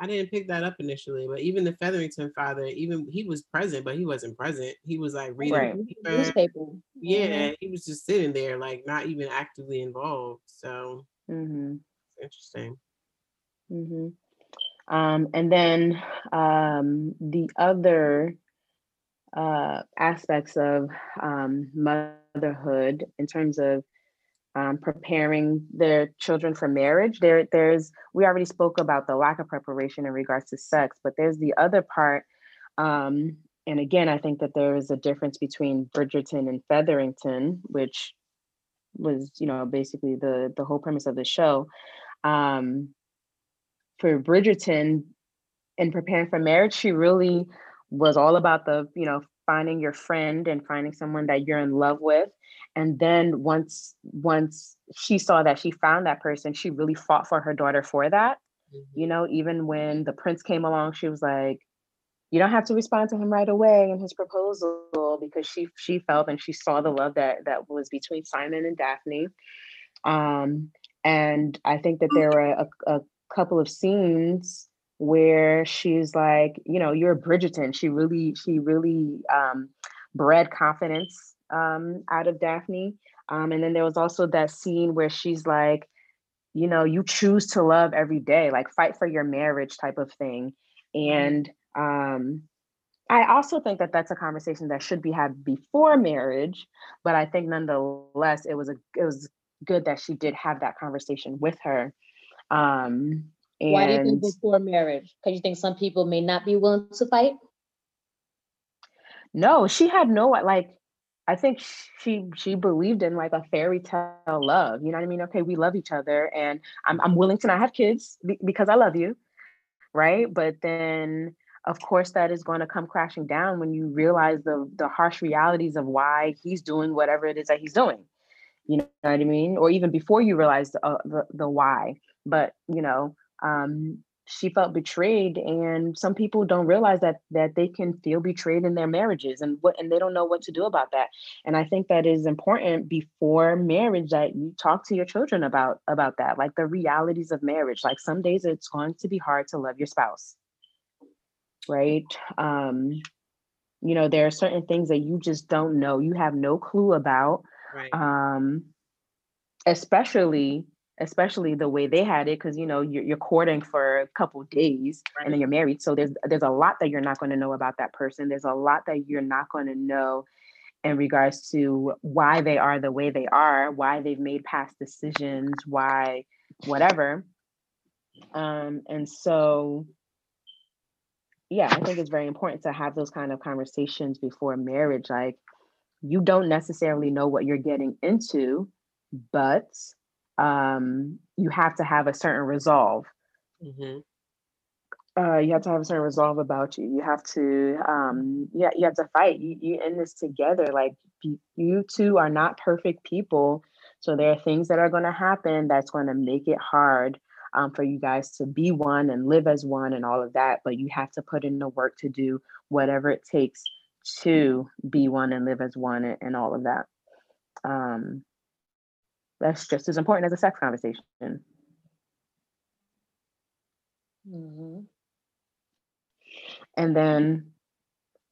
I didn't pick that up initially, but even the Featherington father, even he was present, but he wasn't present. He was like reading right. newspaper. Yeah, mm-hmm. he was just sitting there, like not even actively involved. So mm-hmm. interesting.
Mm-hmm. Um, and then um, the other uh, aspects of um, motherhood in terms of um, preparing their children for marriage. There, there's we already spoke about the lack of preparation in regards to sex, but there's the other part. Um, and again, I think that there is a difference between Bridgerton and Featherington, which was, you know, basically the the whole premise of the show. Um, for Bridgerton, in preparing for marriage, she really was all about the, you know, finding your friend and finding someone that you're in love with. And then once once she saw that she found that person she really fought for her daughter for that. Mm-hmm. you know even when the prince came along she was like you don't have to respond to him right away in his proposal because she she felt and she saw the love that that was between simon and daphne. Um and i think that there were a, a couple of scenes where she's like you know you're bridgerton she really she really um bred confidence um, out of Daphne. Um, and then there was also that scene where she's like, you know, you choose to love every day, like fight for your marriage type of thing. Mm-hmm. And um, I also think that that's a conversation that should be had before marriage, but I think nonetheless, it was a it was good that she did have that conversation with her. Um, And
Why do you think before marriage? Because you think some people may not be willing to fight?
no, she had no like I think she she believed in like a fairy tale love. You know what I mean? Okay, we love each other and I'm I'm willing to not have kids because I love you. Right? But then of course that is going to come crashing down when you realize the the harsh realities of why he's doing whatever it is that he's doing. You know what I mean? Or even before you realize the uh, the, the why. But, you know, um she felt betrayed and some people don't realize that that they can feel betrayed in their marriages and what and they don't know what to do about that. And i think that is important before marriage that you talk to your children about about that like the realities of marriage like some days it's going to be hard to love your spouse. Right? Um you know there are certain things that you just don't know you have no clue about
Right.
um especially especially the way they had it because you know you're, you're courting for a couple days and then you're married so there's there's a lot that you're not going to know about that person. There's a lot that you're not going to know in regards to why they are the way they are why they've made past decisions why whatever. Um and so yeah i think it's very important to have those kind of conversations before marriage like you don't necessarily know what you're getting into but um you have to have a certain resolve.
Mhm.
uh you have to have a certain resolve about you. You have to um yeah you have to fight. You, you in this together. Like you, you two are not perfect people so there are things that are going to happen that's going to make it hard um, for you guys to be one and live as one and all of that but you have to put in the work to do whatever it takes to be one and live as one and, and all of that. Um that's just as important as a sex conversation
Mhm.
And then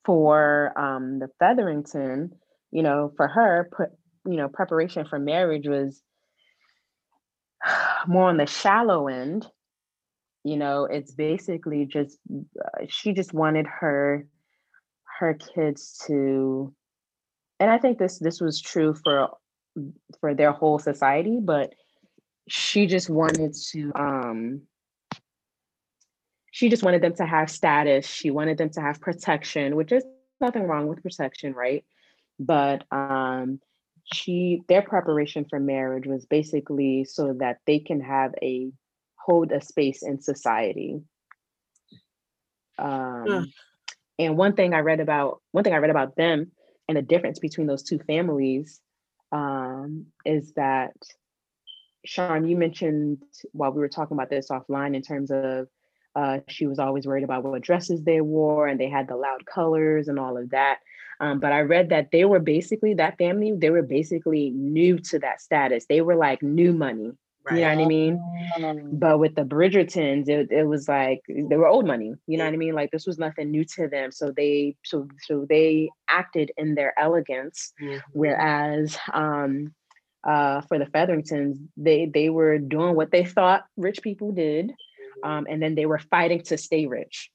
for um, the Featherington, you know, for her, put you know, preparation for marriage was more on the shallow end. You know, it's basically just uh, she just wanted her her kids to, and I think this this was true for for their whole society, but she just wanted to um she just wanted them to have status. She wanted them to have protection, which is nothing wrong with protection, right? But um, she their preparation for marriage was basically so that they can have a hold a space in society. Um, and one thing I read about one thing I read about them and the difference between those two families um, is that Sean, you mentioned while we were talking about this offline in terms of uh, she was always worried about what dresses they wore and they had the loud colors and all of that. Um, but I read that they were basically that family, they were basically new to that status. They were like new money. You know what I mean?
Um,
But with the Bridgertons, it, it was like they were old money. You know what I mean? Like this was nothing new to them. So they so so they acted in their elegance
Mhm.
whereas um uh for the featheringtons they they were doing what they thought rich people did um and then they were fighting to stay rich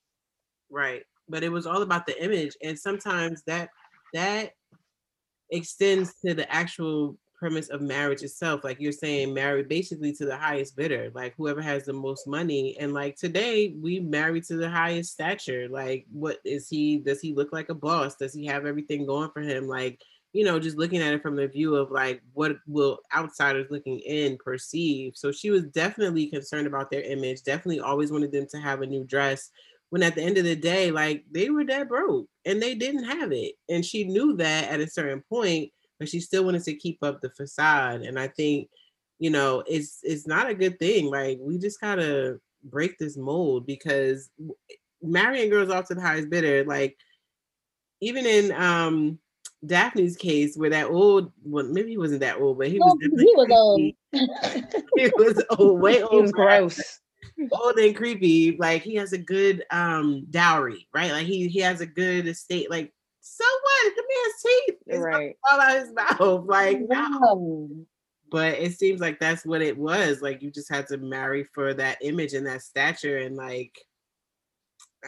Right. But it was all about the image. And sometimes that that extends to the actual premise of marriage itself. Like you're saying, marry basically to the highest bidder, like whoever has the most money. And like today, we marry to the highest stature. Like, what is he? Does he look like a boss? Does he have everything going for him? Like, you know, just looking at it from the view of like what will outsiders looking in perceive. So she was definitely concerned about their image, definitely always wanted them to have a new dress when at the end of the day, like they were dead broke and they didn't have it. And she knew that at a certain point, but she still wanted to keep up the facade. And I think, you know, it's it's not a good thing. Like we just gotta break this mold because marrying girls off to the highest bidder, like even in um Daphne's case, where that old, well, maybe he wasn't that old, but he was
he was old.
he was old, way old,
was gross
old and creepy. Like he has a good um dowry, right? Like he he has a good estate. Like so what? The man's teeth is
right
all out his mouth. Like no. But it seems like that's what it was. Like you just had to marry for that image and that stature, and like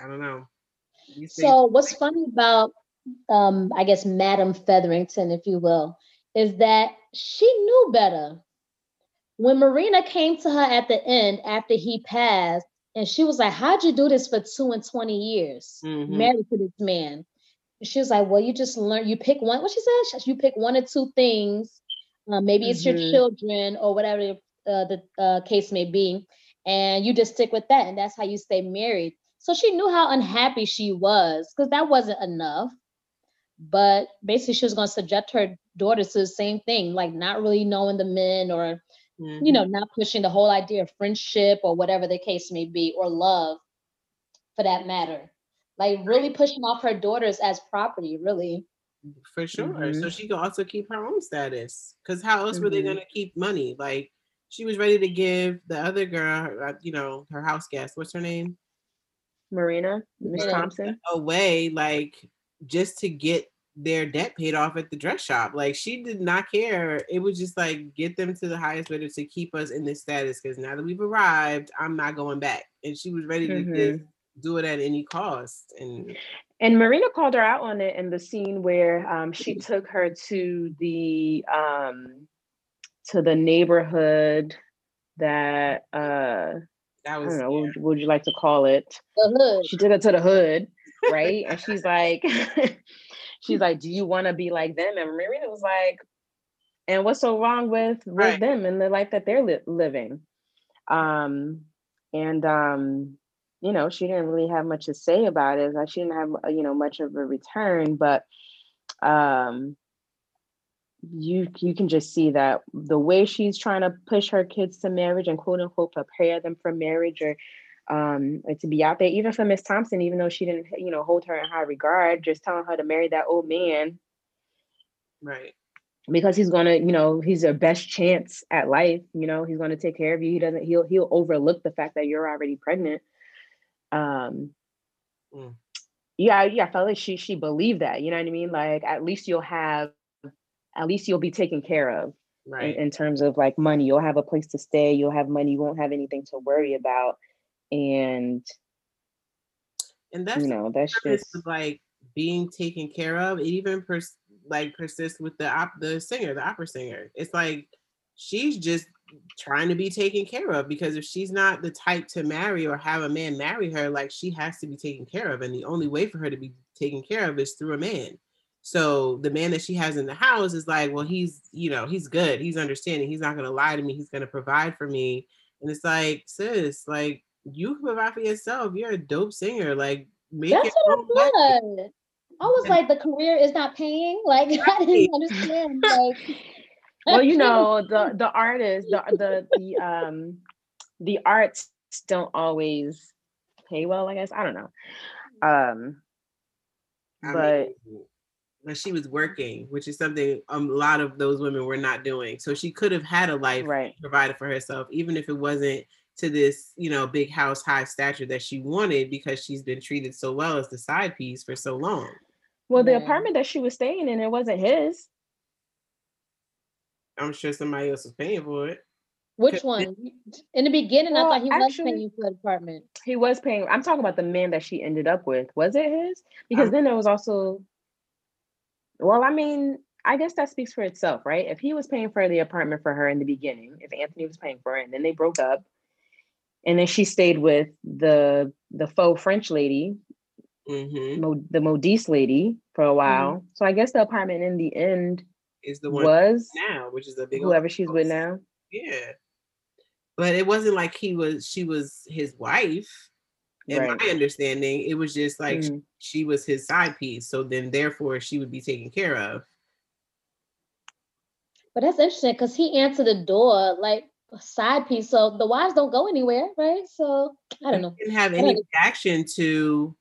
I don't know. These things-
So what's funny about um I guess Madam Featherington, if you will, is that she knew better. When Marina came to her at the end after he passed And she was like, How'd you do this for two and 20 years?
Mhm.
Married to this man. She was like, Well, you just learn, you pick one. What she said? You pick one or two things. Uh, maybe it's your
Mhm.
children or whatever uh, the uh, case may be. And you just stick with that. And that's how you stay married. So she knew how unhappy she was because that wasn't enough. But basically, she was going to subject her daughters to the same thing, like not really knowing the men or
Mhm.
you know, not pushing the whole idea of friendship or whatever the case may be, or love for that matter. Like really pushing off her daughters as property, really.
for sure. So
Mhm.
she can also keep her own status. Because how else were they
Mhm.
gonna keep money? Like she was ready to give the other girl, uh, you know, her house guest. What's her name?
Marina, Miss
Yeah.
Thompson.
Away, like just to get their debt paid off at the dress shop. Like she did not care. It was just like get them to the highest bidder to keep us in this status. Because now that we've arrived, I'm not going back. And she was ready to
Mhm.
Just do it at any cost. And
And Marina called her out on it in the scene where um, she took her to the um, to the neighborhood that uh,
that
I don't know what would, what would you like to call it?
The hood.
She took her to the hood, right? and she's like, she's like, "Do you want to be like them?" And Marina was like, "And what's so wrong with with
Right.
them and the life that they're li- living?" Um, and um, you know, she didn't really have much to say about it. Like she didn't have uh, you know much of a return, but um, you you can just see that the way she's trying to push her kids to marriage and quote unquote prepare them for marriage or um or to be out there even for miss thompson even though she didn't you know hold her in high regard just telling her to marry that old man
right.
because he's gonna you know he's your best chance at life you know he's gonna take care of you he doesn't he'll he'll overlook the fact that you're already pregnant um
Mm.
yeah yeah i felt like she she believed that you know what i mean like at least you'll have at least you'll be taken care of in,
Right.
in terms of like money. You'll have a place to stay. You'll have money. You won't have anything to worry about. And
and that's
you know, that's just
like being taken care of. It even pers- like persists with the op- the singer, the opera singer. It's like she's just trying to be taken care of because if she's not the type to marry or have a man marry her, like she has to be taken care of, and the only way for her to be taken care of is through a man. So the man that she has in the house is like, well, he's you know he's good, he's understanding, he's not gonna lie to me, he's gonna provide for me, and it's like, sis, like you can provide for yourself. You're a dope singer, like make
That's what I. I was like, the career is not paying. Like I didn't understand. Like
well, you know, the the artists, the the the um the arts don't always pay well, I guess. I don't know. Um
I
but
mean, but she was working, which is something a lot of those women were not doing. So she could have had a life
right.
provided for herself, even if it wasn't to this, you know, big house, high stature that she wanted, because she's been treated so well as the side piece for so long.
Well, the
Right.
apartment that she was staying in, it wasn't his.
I'm sure somebody else was paying for it.
which one? In the beginning,
Well,
I thought he was paying for the apartment.
He was paying. I'm talking about the man that she ended up with. Was it his? Because
I'm-
then there was also. Well, I mean, I guess that speaks for itself, right? If he was paying for the apartment for her in the beginning, if Anthony was paying for it, and then they broke up, and then she stayed with the the faux French lady,
hmm
Mo, the Modiste lady, for a while. So I guess the apartment in the end
Is the one
was
now, which is a big
whoever she's with now.
Yeah. But it wasn't like he was she was his wife. In
Right.
my understanding, it was just like
Mm.
she was his side piece. So then therefore she would be taken care of.
But that's interesting because he answered the door like a side piece. So the wives don't go anywhere, right? So I don't know.
Didn't have any reaction to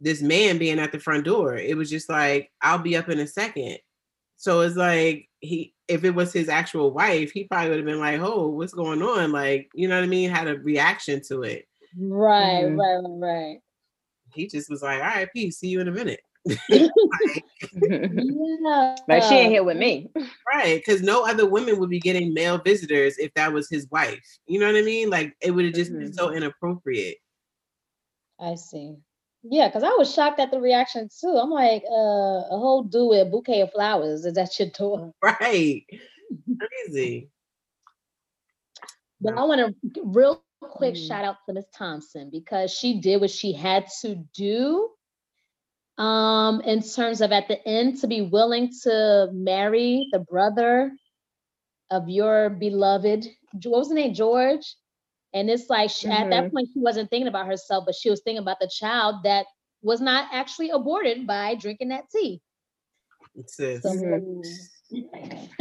this man being at the front door. It was just like, I'll be up in a second. So it's like he if it was his actual wife, he probably would have been like, Oh, what's going on? Like, you know what I mean? Had a reaction to it.
Right,
Mhm.
right, right,
He just was like, All right, peace, see you in a minute. Like,
yeah.
like she ain't here with me.
Right, because no other women would be getting male visitors if that was his wife. You know what I mean? Like it would have just been
Mhm.
so inappropriate.
I see. Yeah, because I was shocked at the reaction too. I'm like, uh, a whole dude with a bouquet of flowers is at your door.
Right, crazy.
But I want to real quick
Mhm.
shout out to Miss Thompson because she did what she had to do. Um, in terms of at the end to be willing to marry the brother of your beloved, what was his name, George? And it's like she, at that point she wasn't thinking about herself, but she was thinking about the child that was not actually aborted by drinking that tea.
Sis.
So,
Mhm.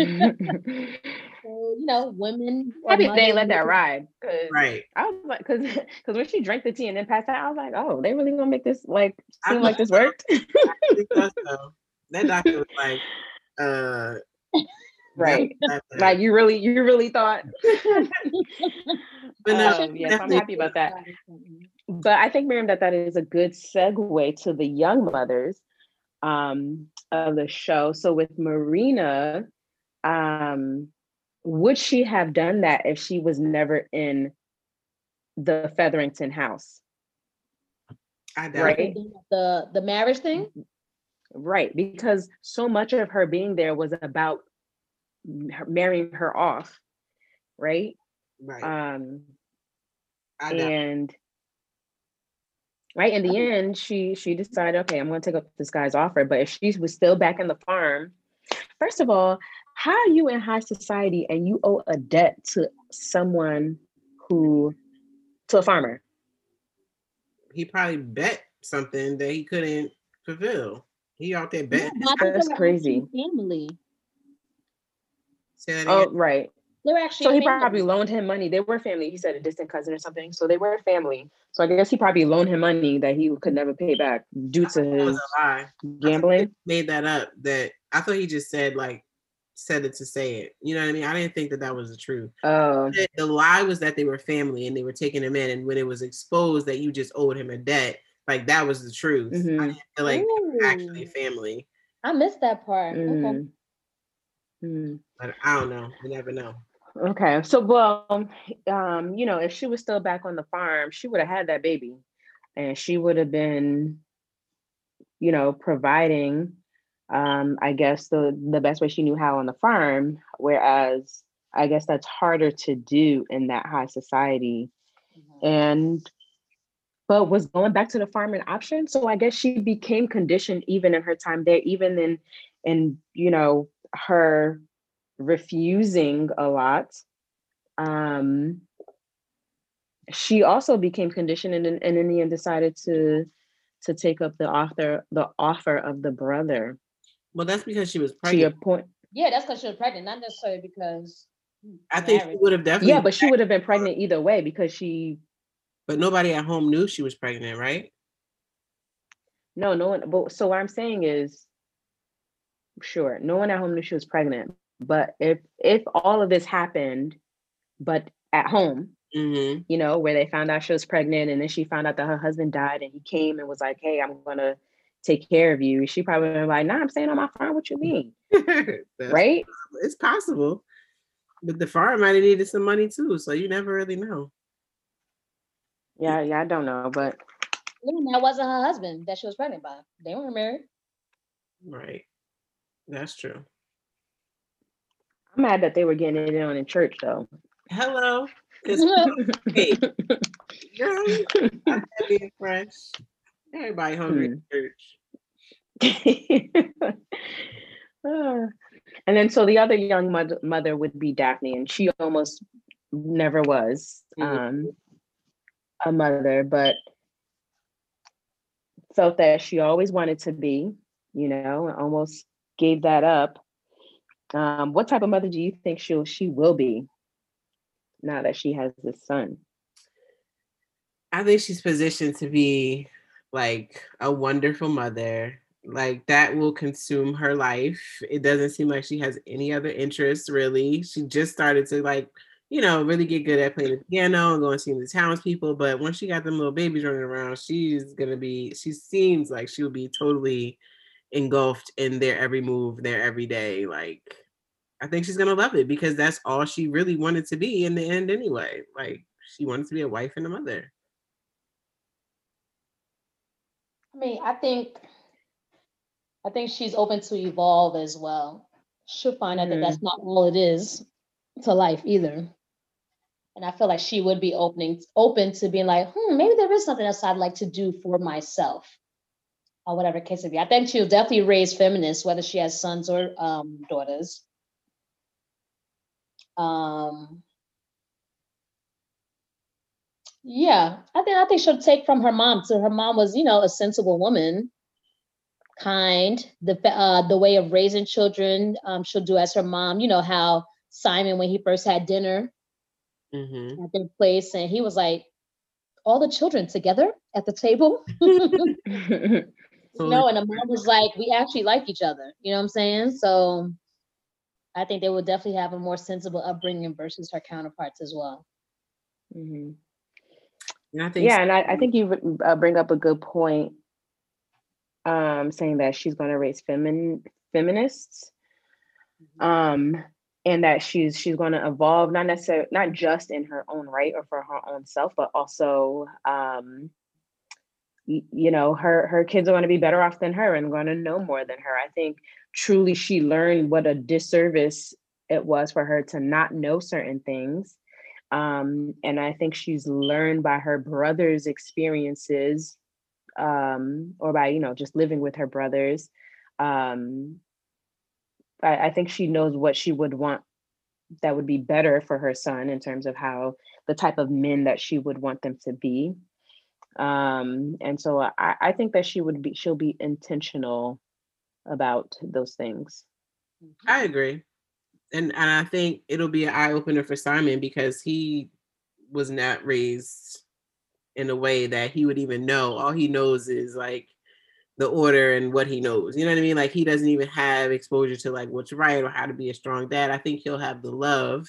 so, you know, women. are
Happy they let that ride. Cause
Right.
I was like, cause, cause when she drank the tea and then passed out, I was like, oh, they really gonna make this like
I
seem like this worked.
I think that's so. That doctor was like, uh,
right.
that- that-
Like you really, you really thought.
But no,
Um, yes, I'm happy about that. But I think, Miriam, that that is a good segue to the young mothers um, of the show. So with Marina, um, would she have done that if she was never in the Featherington house?
I doubt
Right.
The the marriage thing.
Right, because so much of her being there was about her- marrying her off, right?
Right.
Um,
I
and right in the end she she decided okay i'm going to take up this guy's offer but if she was still back in the farm first of all how are you in high society and you owe a debt to someone who to a farmer
He probably bet something that he couldn't fulfill. He out there
Yeah,
betting.
but I think they
That's crazy.
Family.
Say that
oh
again.
right
They were actually.
so he
family.
probably loaned him money they were family he said a distant cousin or something so they were family so i guess he probably loaned him money that he could never pay back due to his gambling
Made that up. That I thought he just said like said it to say it. You know what I mean? I didn't think that that was the truth.
oh
The- The lie was that they were family and they were taking him in, and when it was exposed that you just owed him a debt, like that was the truth. I
Mhm.
didn't feel like they were actually family,
I missed that part. Okay.
mm, mm.
but I don't know. You never know.
Okay, so well, um, you know, if she was still back on the farm, she would have had that baby, and she would have been, you know, providing, um, I guess the the best way she knew how on the farm. Whereas, I guess that's harder to do in that high society,
Mhm.
and but was going back to the farm an option? So I guess she became conditioned even in her time there, even in in you know her refusing a lot. Um, she also became conditioned and, and in the end decided to to take up the author the offer of the brother.
Well, that's because she was
To your
pregnant.
point,
Yeah, that's because she was pregnant, not necessarily because.
I think she would have definitely.
yeah, but she would have been pregnant either way because she
but nobody at home knew she was pregnant, right?
no no one. But so what I'm saying is, sure, no one at home knew she was pregnant. But if if all of this happened, but at home,
Mm-hmm.
you know, where they found out she was pregnant and then she found out that her husband died and he came and was like, Hey, I'm gonna take care of you. She probably was like, Nah, I'm staying on my farm. What you mean? right?
It's possible. But the farm might have needed some money too, so you never really know.
Yeah, yeah, I don't know, but
Even that wasn't her husband that she was pregnant by. They weren't married.
Right. That's true.
I'm mad that they were getting it on in church though.
Hello. hey, girl, I'm happy fresh. Everybody hungry at church.
Ah. and then so the other young mother, mother would be Daphne, and she almost never was
Mhm.
um, a mother, but felt that she always wanted to be, you know, almost gave that up. Um, what type of mother do you think she'll she will be now that she has this son?
I think she's positioned to be like a wonderful mother. Like that will consume her life. It doesn't seem like she has any other interests really. She just started to like, you know, really get good at playing the piano and going to see the townspeople. But once she got them little babies running around, she's gonna be. She seems like she'll be totally engulfed in their every move, their every day. Like, I think she's gonna love it because that's all she really wanted to be in the end anyway. Like, she wanted to be a wife and a mother.
I mean, I think, I think she's open to evolve as well. She'll find out that
Mhm.
that's not all it is to life either. And I feel like she would be opening open to being like, hmm, maybe there is something else I'd like to do for myself. Or whatever case it be. I think she'll definitely raise feminists, whether she has sons or um, daughters. Um, yeah, I think I think she'll take from her mom. So her mom was, you know, a sensible woman, kind. The uh, the way of raising children, um, she'll do as her mom. You know how Simon, when he first had dinner
Mm-hmm.
at their place, and he was like, all the children together at the table. you know, and the mom was like, we actually like each other. You know what I'm saying? So I think they will definitely have a more sensible upbringing versus her counterparts as well.
Mm-hmm.
And I think
Yeah, and I, I think you uh, bring up a good point, um, saying that she's going to raise femin feminists, um, and that she's she's going to evolve, not necessarily not just in her own right or for her own self, but also, um, y- you know, her her kids are going to be better off than her and going to know more than her. I think truly she learned what a disservice it was for her to not know certain things um, and I think she's learned by her brother's experiences, um, or by you know just living with her brothers. Um, I, I think she knows what she would want that would be better for her son in terms of how the type of men that she would want them to be. Um, and so I, I think that she would be she'll be intentional about those things.
I agree. And and I think it'll be an eye opener for Simon because he was not raised in a way that he would even know. All he knows is like the order and what he knows. You know what I mean? Like he doesn't even have exposure to like what's right or how to be a strong dad. I think he'll have the love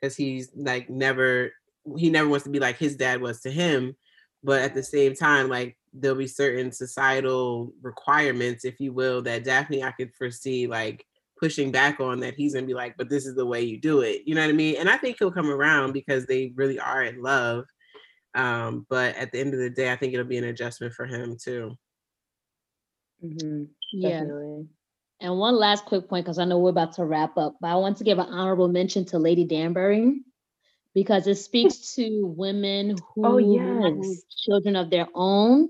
because he's like never he never wants to be like his dad was to him. But at the same time, like there'll be certain societal requirements, if you will, that Daphne I could foresee like pushing back on that he's gonna be like, but this is the way you do it. You know what I mean? And I think he'll come around because they really are in love. Um, but at the end of the day, I think it'll be an adjustment for him too.
Mhm,
Yeah.
definitely.
And one last quick point, because I know we're about to wrap up, but I want to give an honorable mention to Lady Danbury because it speaks to women who
Oh,
have
yes.
children of their own,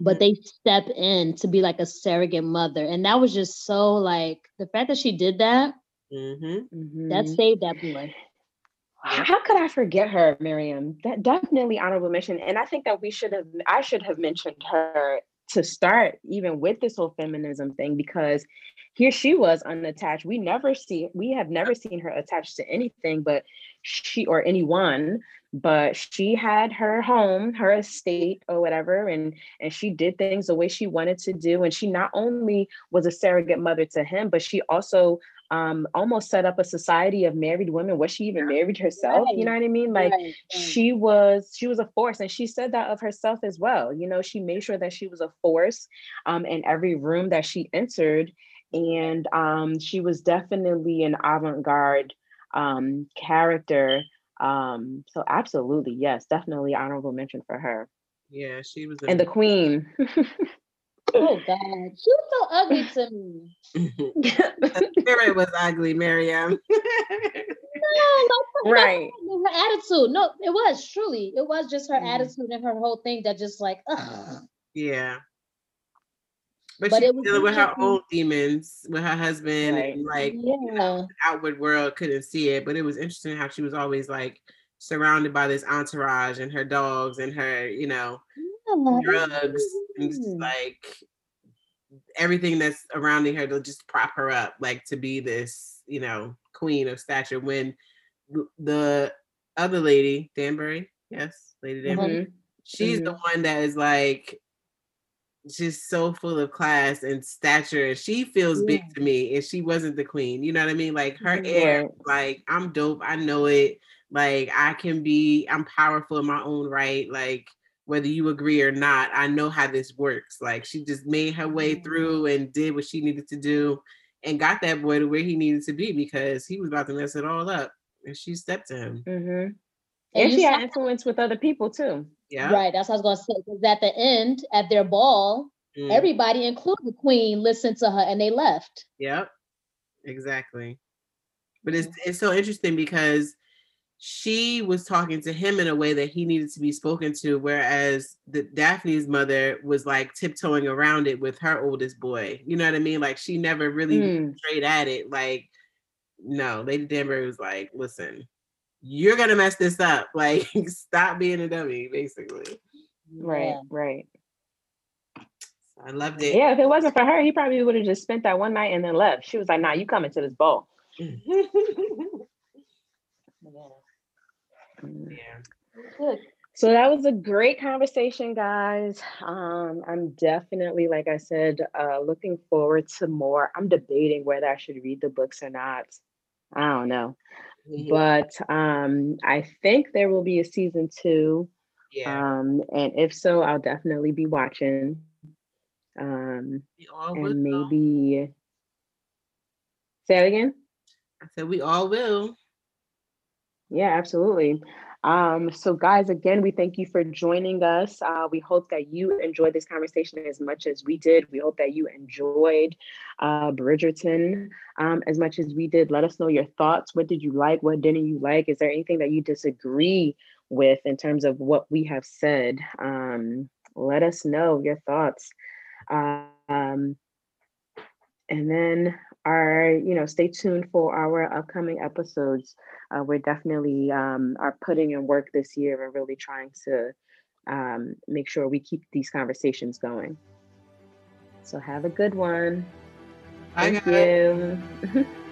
but they step in to be like a surrogate mother. And that was just so like the fact that she did that,
Mm-hmm.
that
Mhm.
saved that boy.
How could I forget her, Miriam? That definitely honorable mention. And I think that we should have I should have mentioned her to start even with this whole feminism thing because here she was unattached. We never see we have never seen her attached to anything but she or anyone, but she had her home, her estate or whatever, and and she did things the way she wanted to do. And she not only was a surrogate mother to him, but she also um almost set up a society of married women where she even married herself you know what i mean like
right.
she was she was a force and she said that of herself as well you know she made sure that she was a force um in every room that she entered and um she was definitely an avant-garde um character um so absolutely yes definitely honorable mention for her
Yeah, she was
and the queen
Oh God, she was so ugly to me.
the spirit was ugly, Miriam.
No, no,
right
no, her attitude. No, it was truly. It was just her
Mhm.
attitude and her whole thing that just like, ugh.
yeah. But,
But
was dealing with her own demons with her husband
Right.
and like
yeah.
outward world couldn't see it, but it was interesting how she was always like surrounded by this entourage and her dogs and her, you know,
Yeah,
drugs and just like everything that's surrounding her to just prop her up, like to be this, you know, queen of stature. When the other lady, Danbury, yes, Lady Danbury,
Mhm.
she's the one that is like just so full of class and stature and she feels big to me and she wasn't the queen you know what i mean like her
Mhm.
air like i'm dope i know it like i can be i'm powerful in my own right like whether you agree or not i know how this works like she just made her way
Yeah.
through and did what she needed to do and got that boy to where he needed to be because he was about to mess it all up and she stepped to him
Mhm.
And
and she had influence with other people too
yeah
Right. That's what I was gonna say. Because at the end, at their ball,
Mm,
everybody, including the queen, listened to her and they left.
Yep, exactly. But it's it's so interesting because she was talking to him in a way that he needed to be spoken to, whereas the Daphne's mother was like tiptoeing around it with her oldest boy. You know what I mean? Like she never really mm. straight at it. Like, no, Lady Danbury was like, listen, you're gonna mess this up. Like, stop being a dummy, basically.
Right, yeah. right.
I loved it.
Yeah, if it wasn't for her, he probably would have just spent that one night and then left. She was like, nah, you coming to this ball.
Yeah.
Good. So that was a great conversation, guys. Um, I'm definitely, like I said, uh, looking forward to more. I'm debating whether I should read the books or not. I don't know. But um, I think there will be a season two.
Yeah.
Um, and if so, I'll definitely be watching. Um, and maybe say it again.
I said we all will.
Yeah, absolutely. Um, so, guys, again, we thank you for joining us. Uh, we hope that you enjoyed this conversation as much as we did. We hope that you enjoyed uh, Bridgerton um, as much as we did. Let us know your thoughts. What did you like? What didn't you like? Is there anything that you disagree with in terms of what we have said? Um, let us know your thoughts. Um, and then our, you know, stay tuned for our upcoming episodes. Uh, we're definitely um, are putting in work this year and really trying to um, make sure we keep these conversations going. So have a good one.
Thank
you.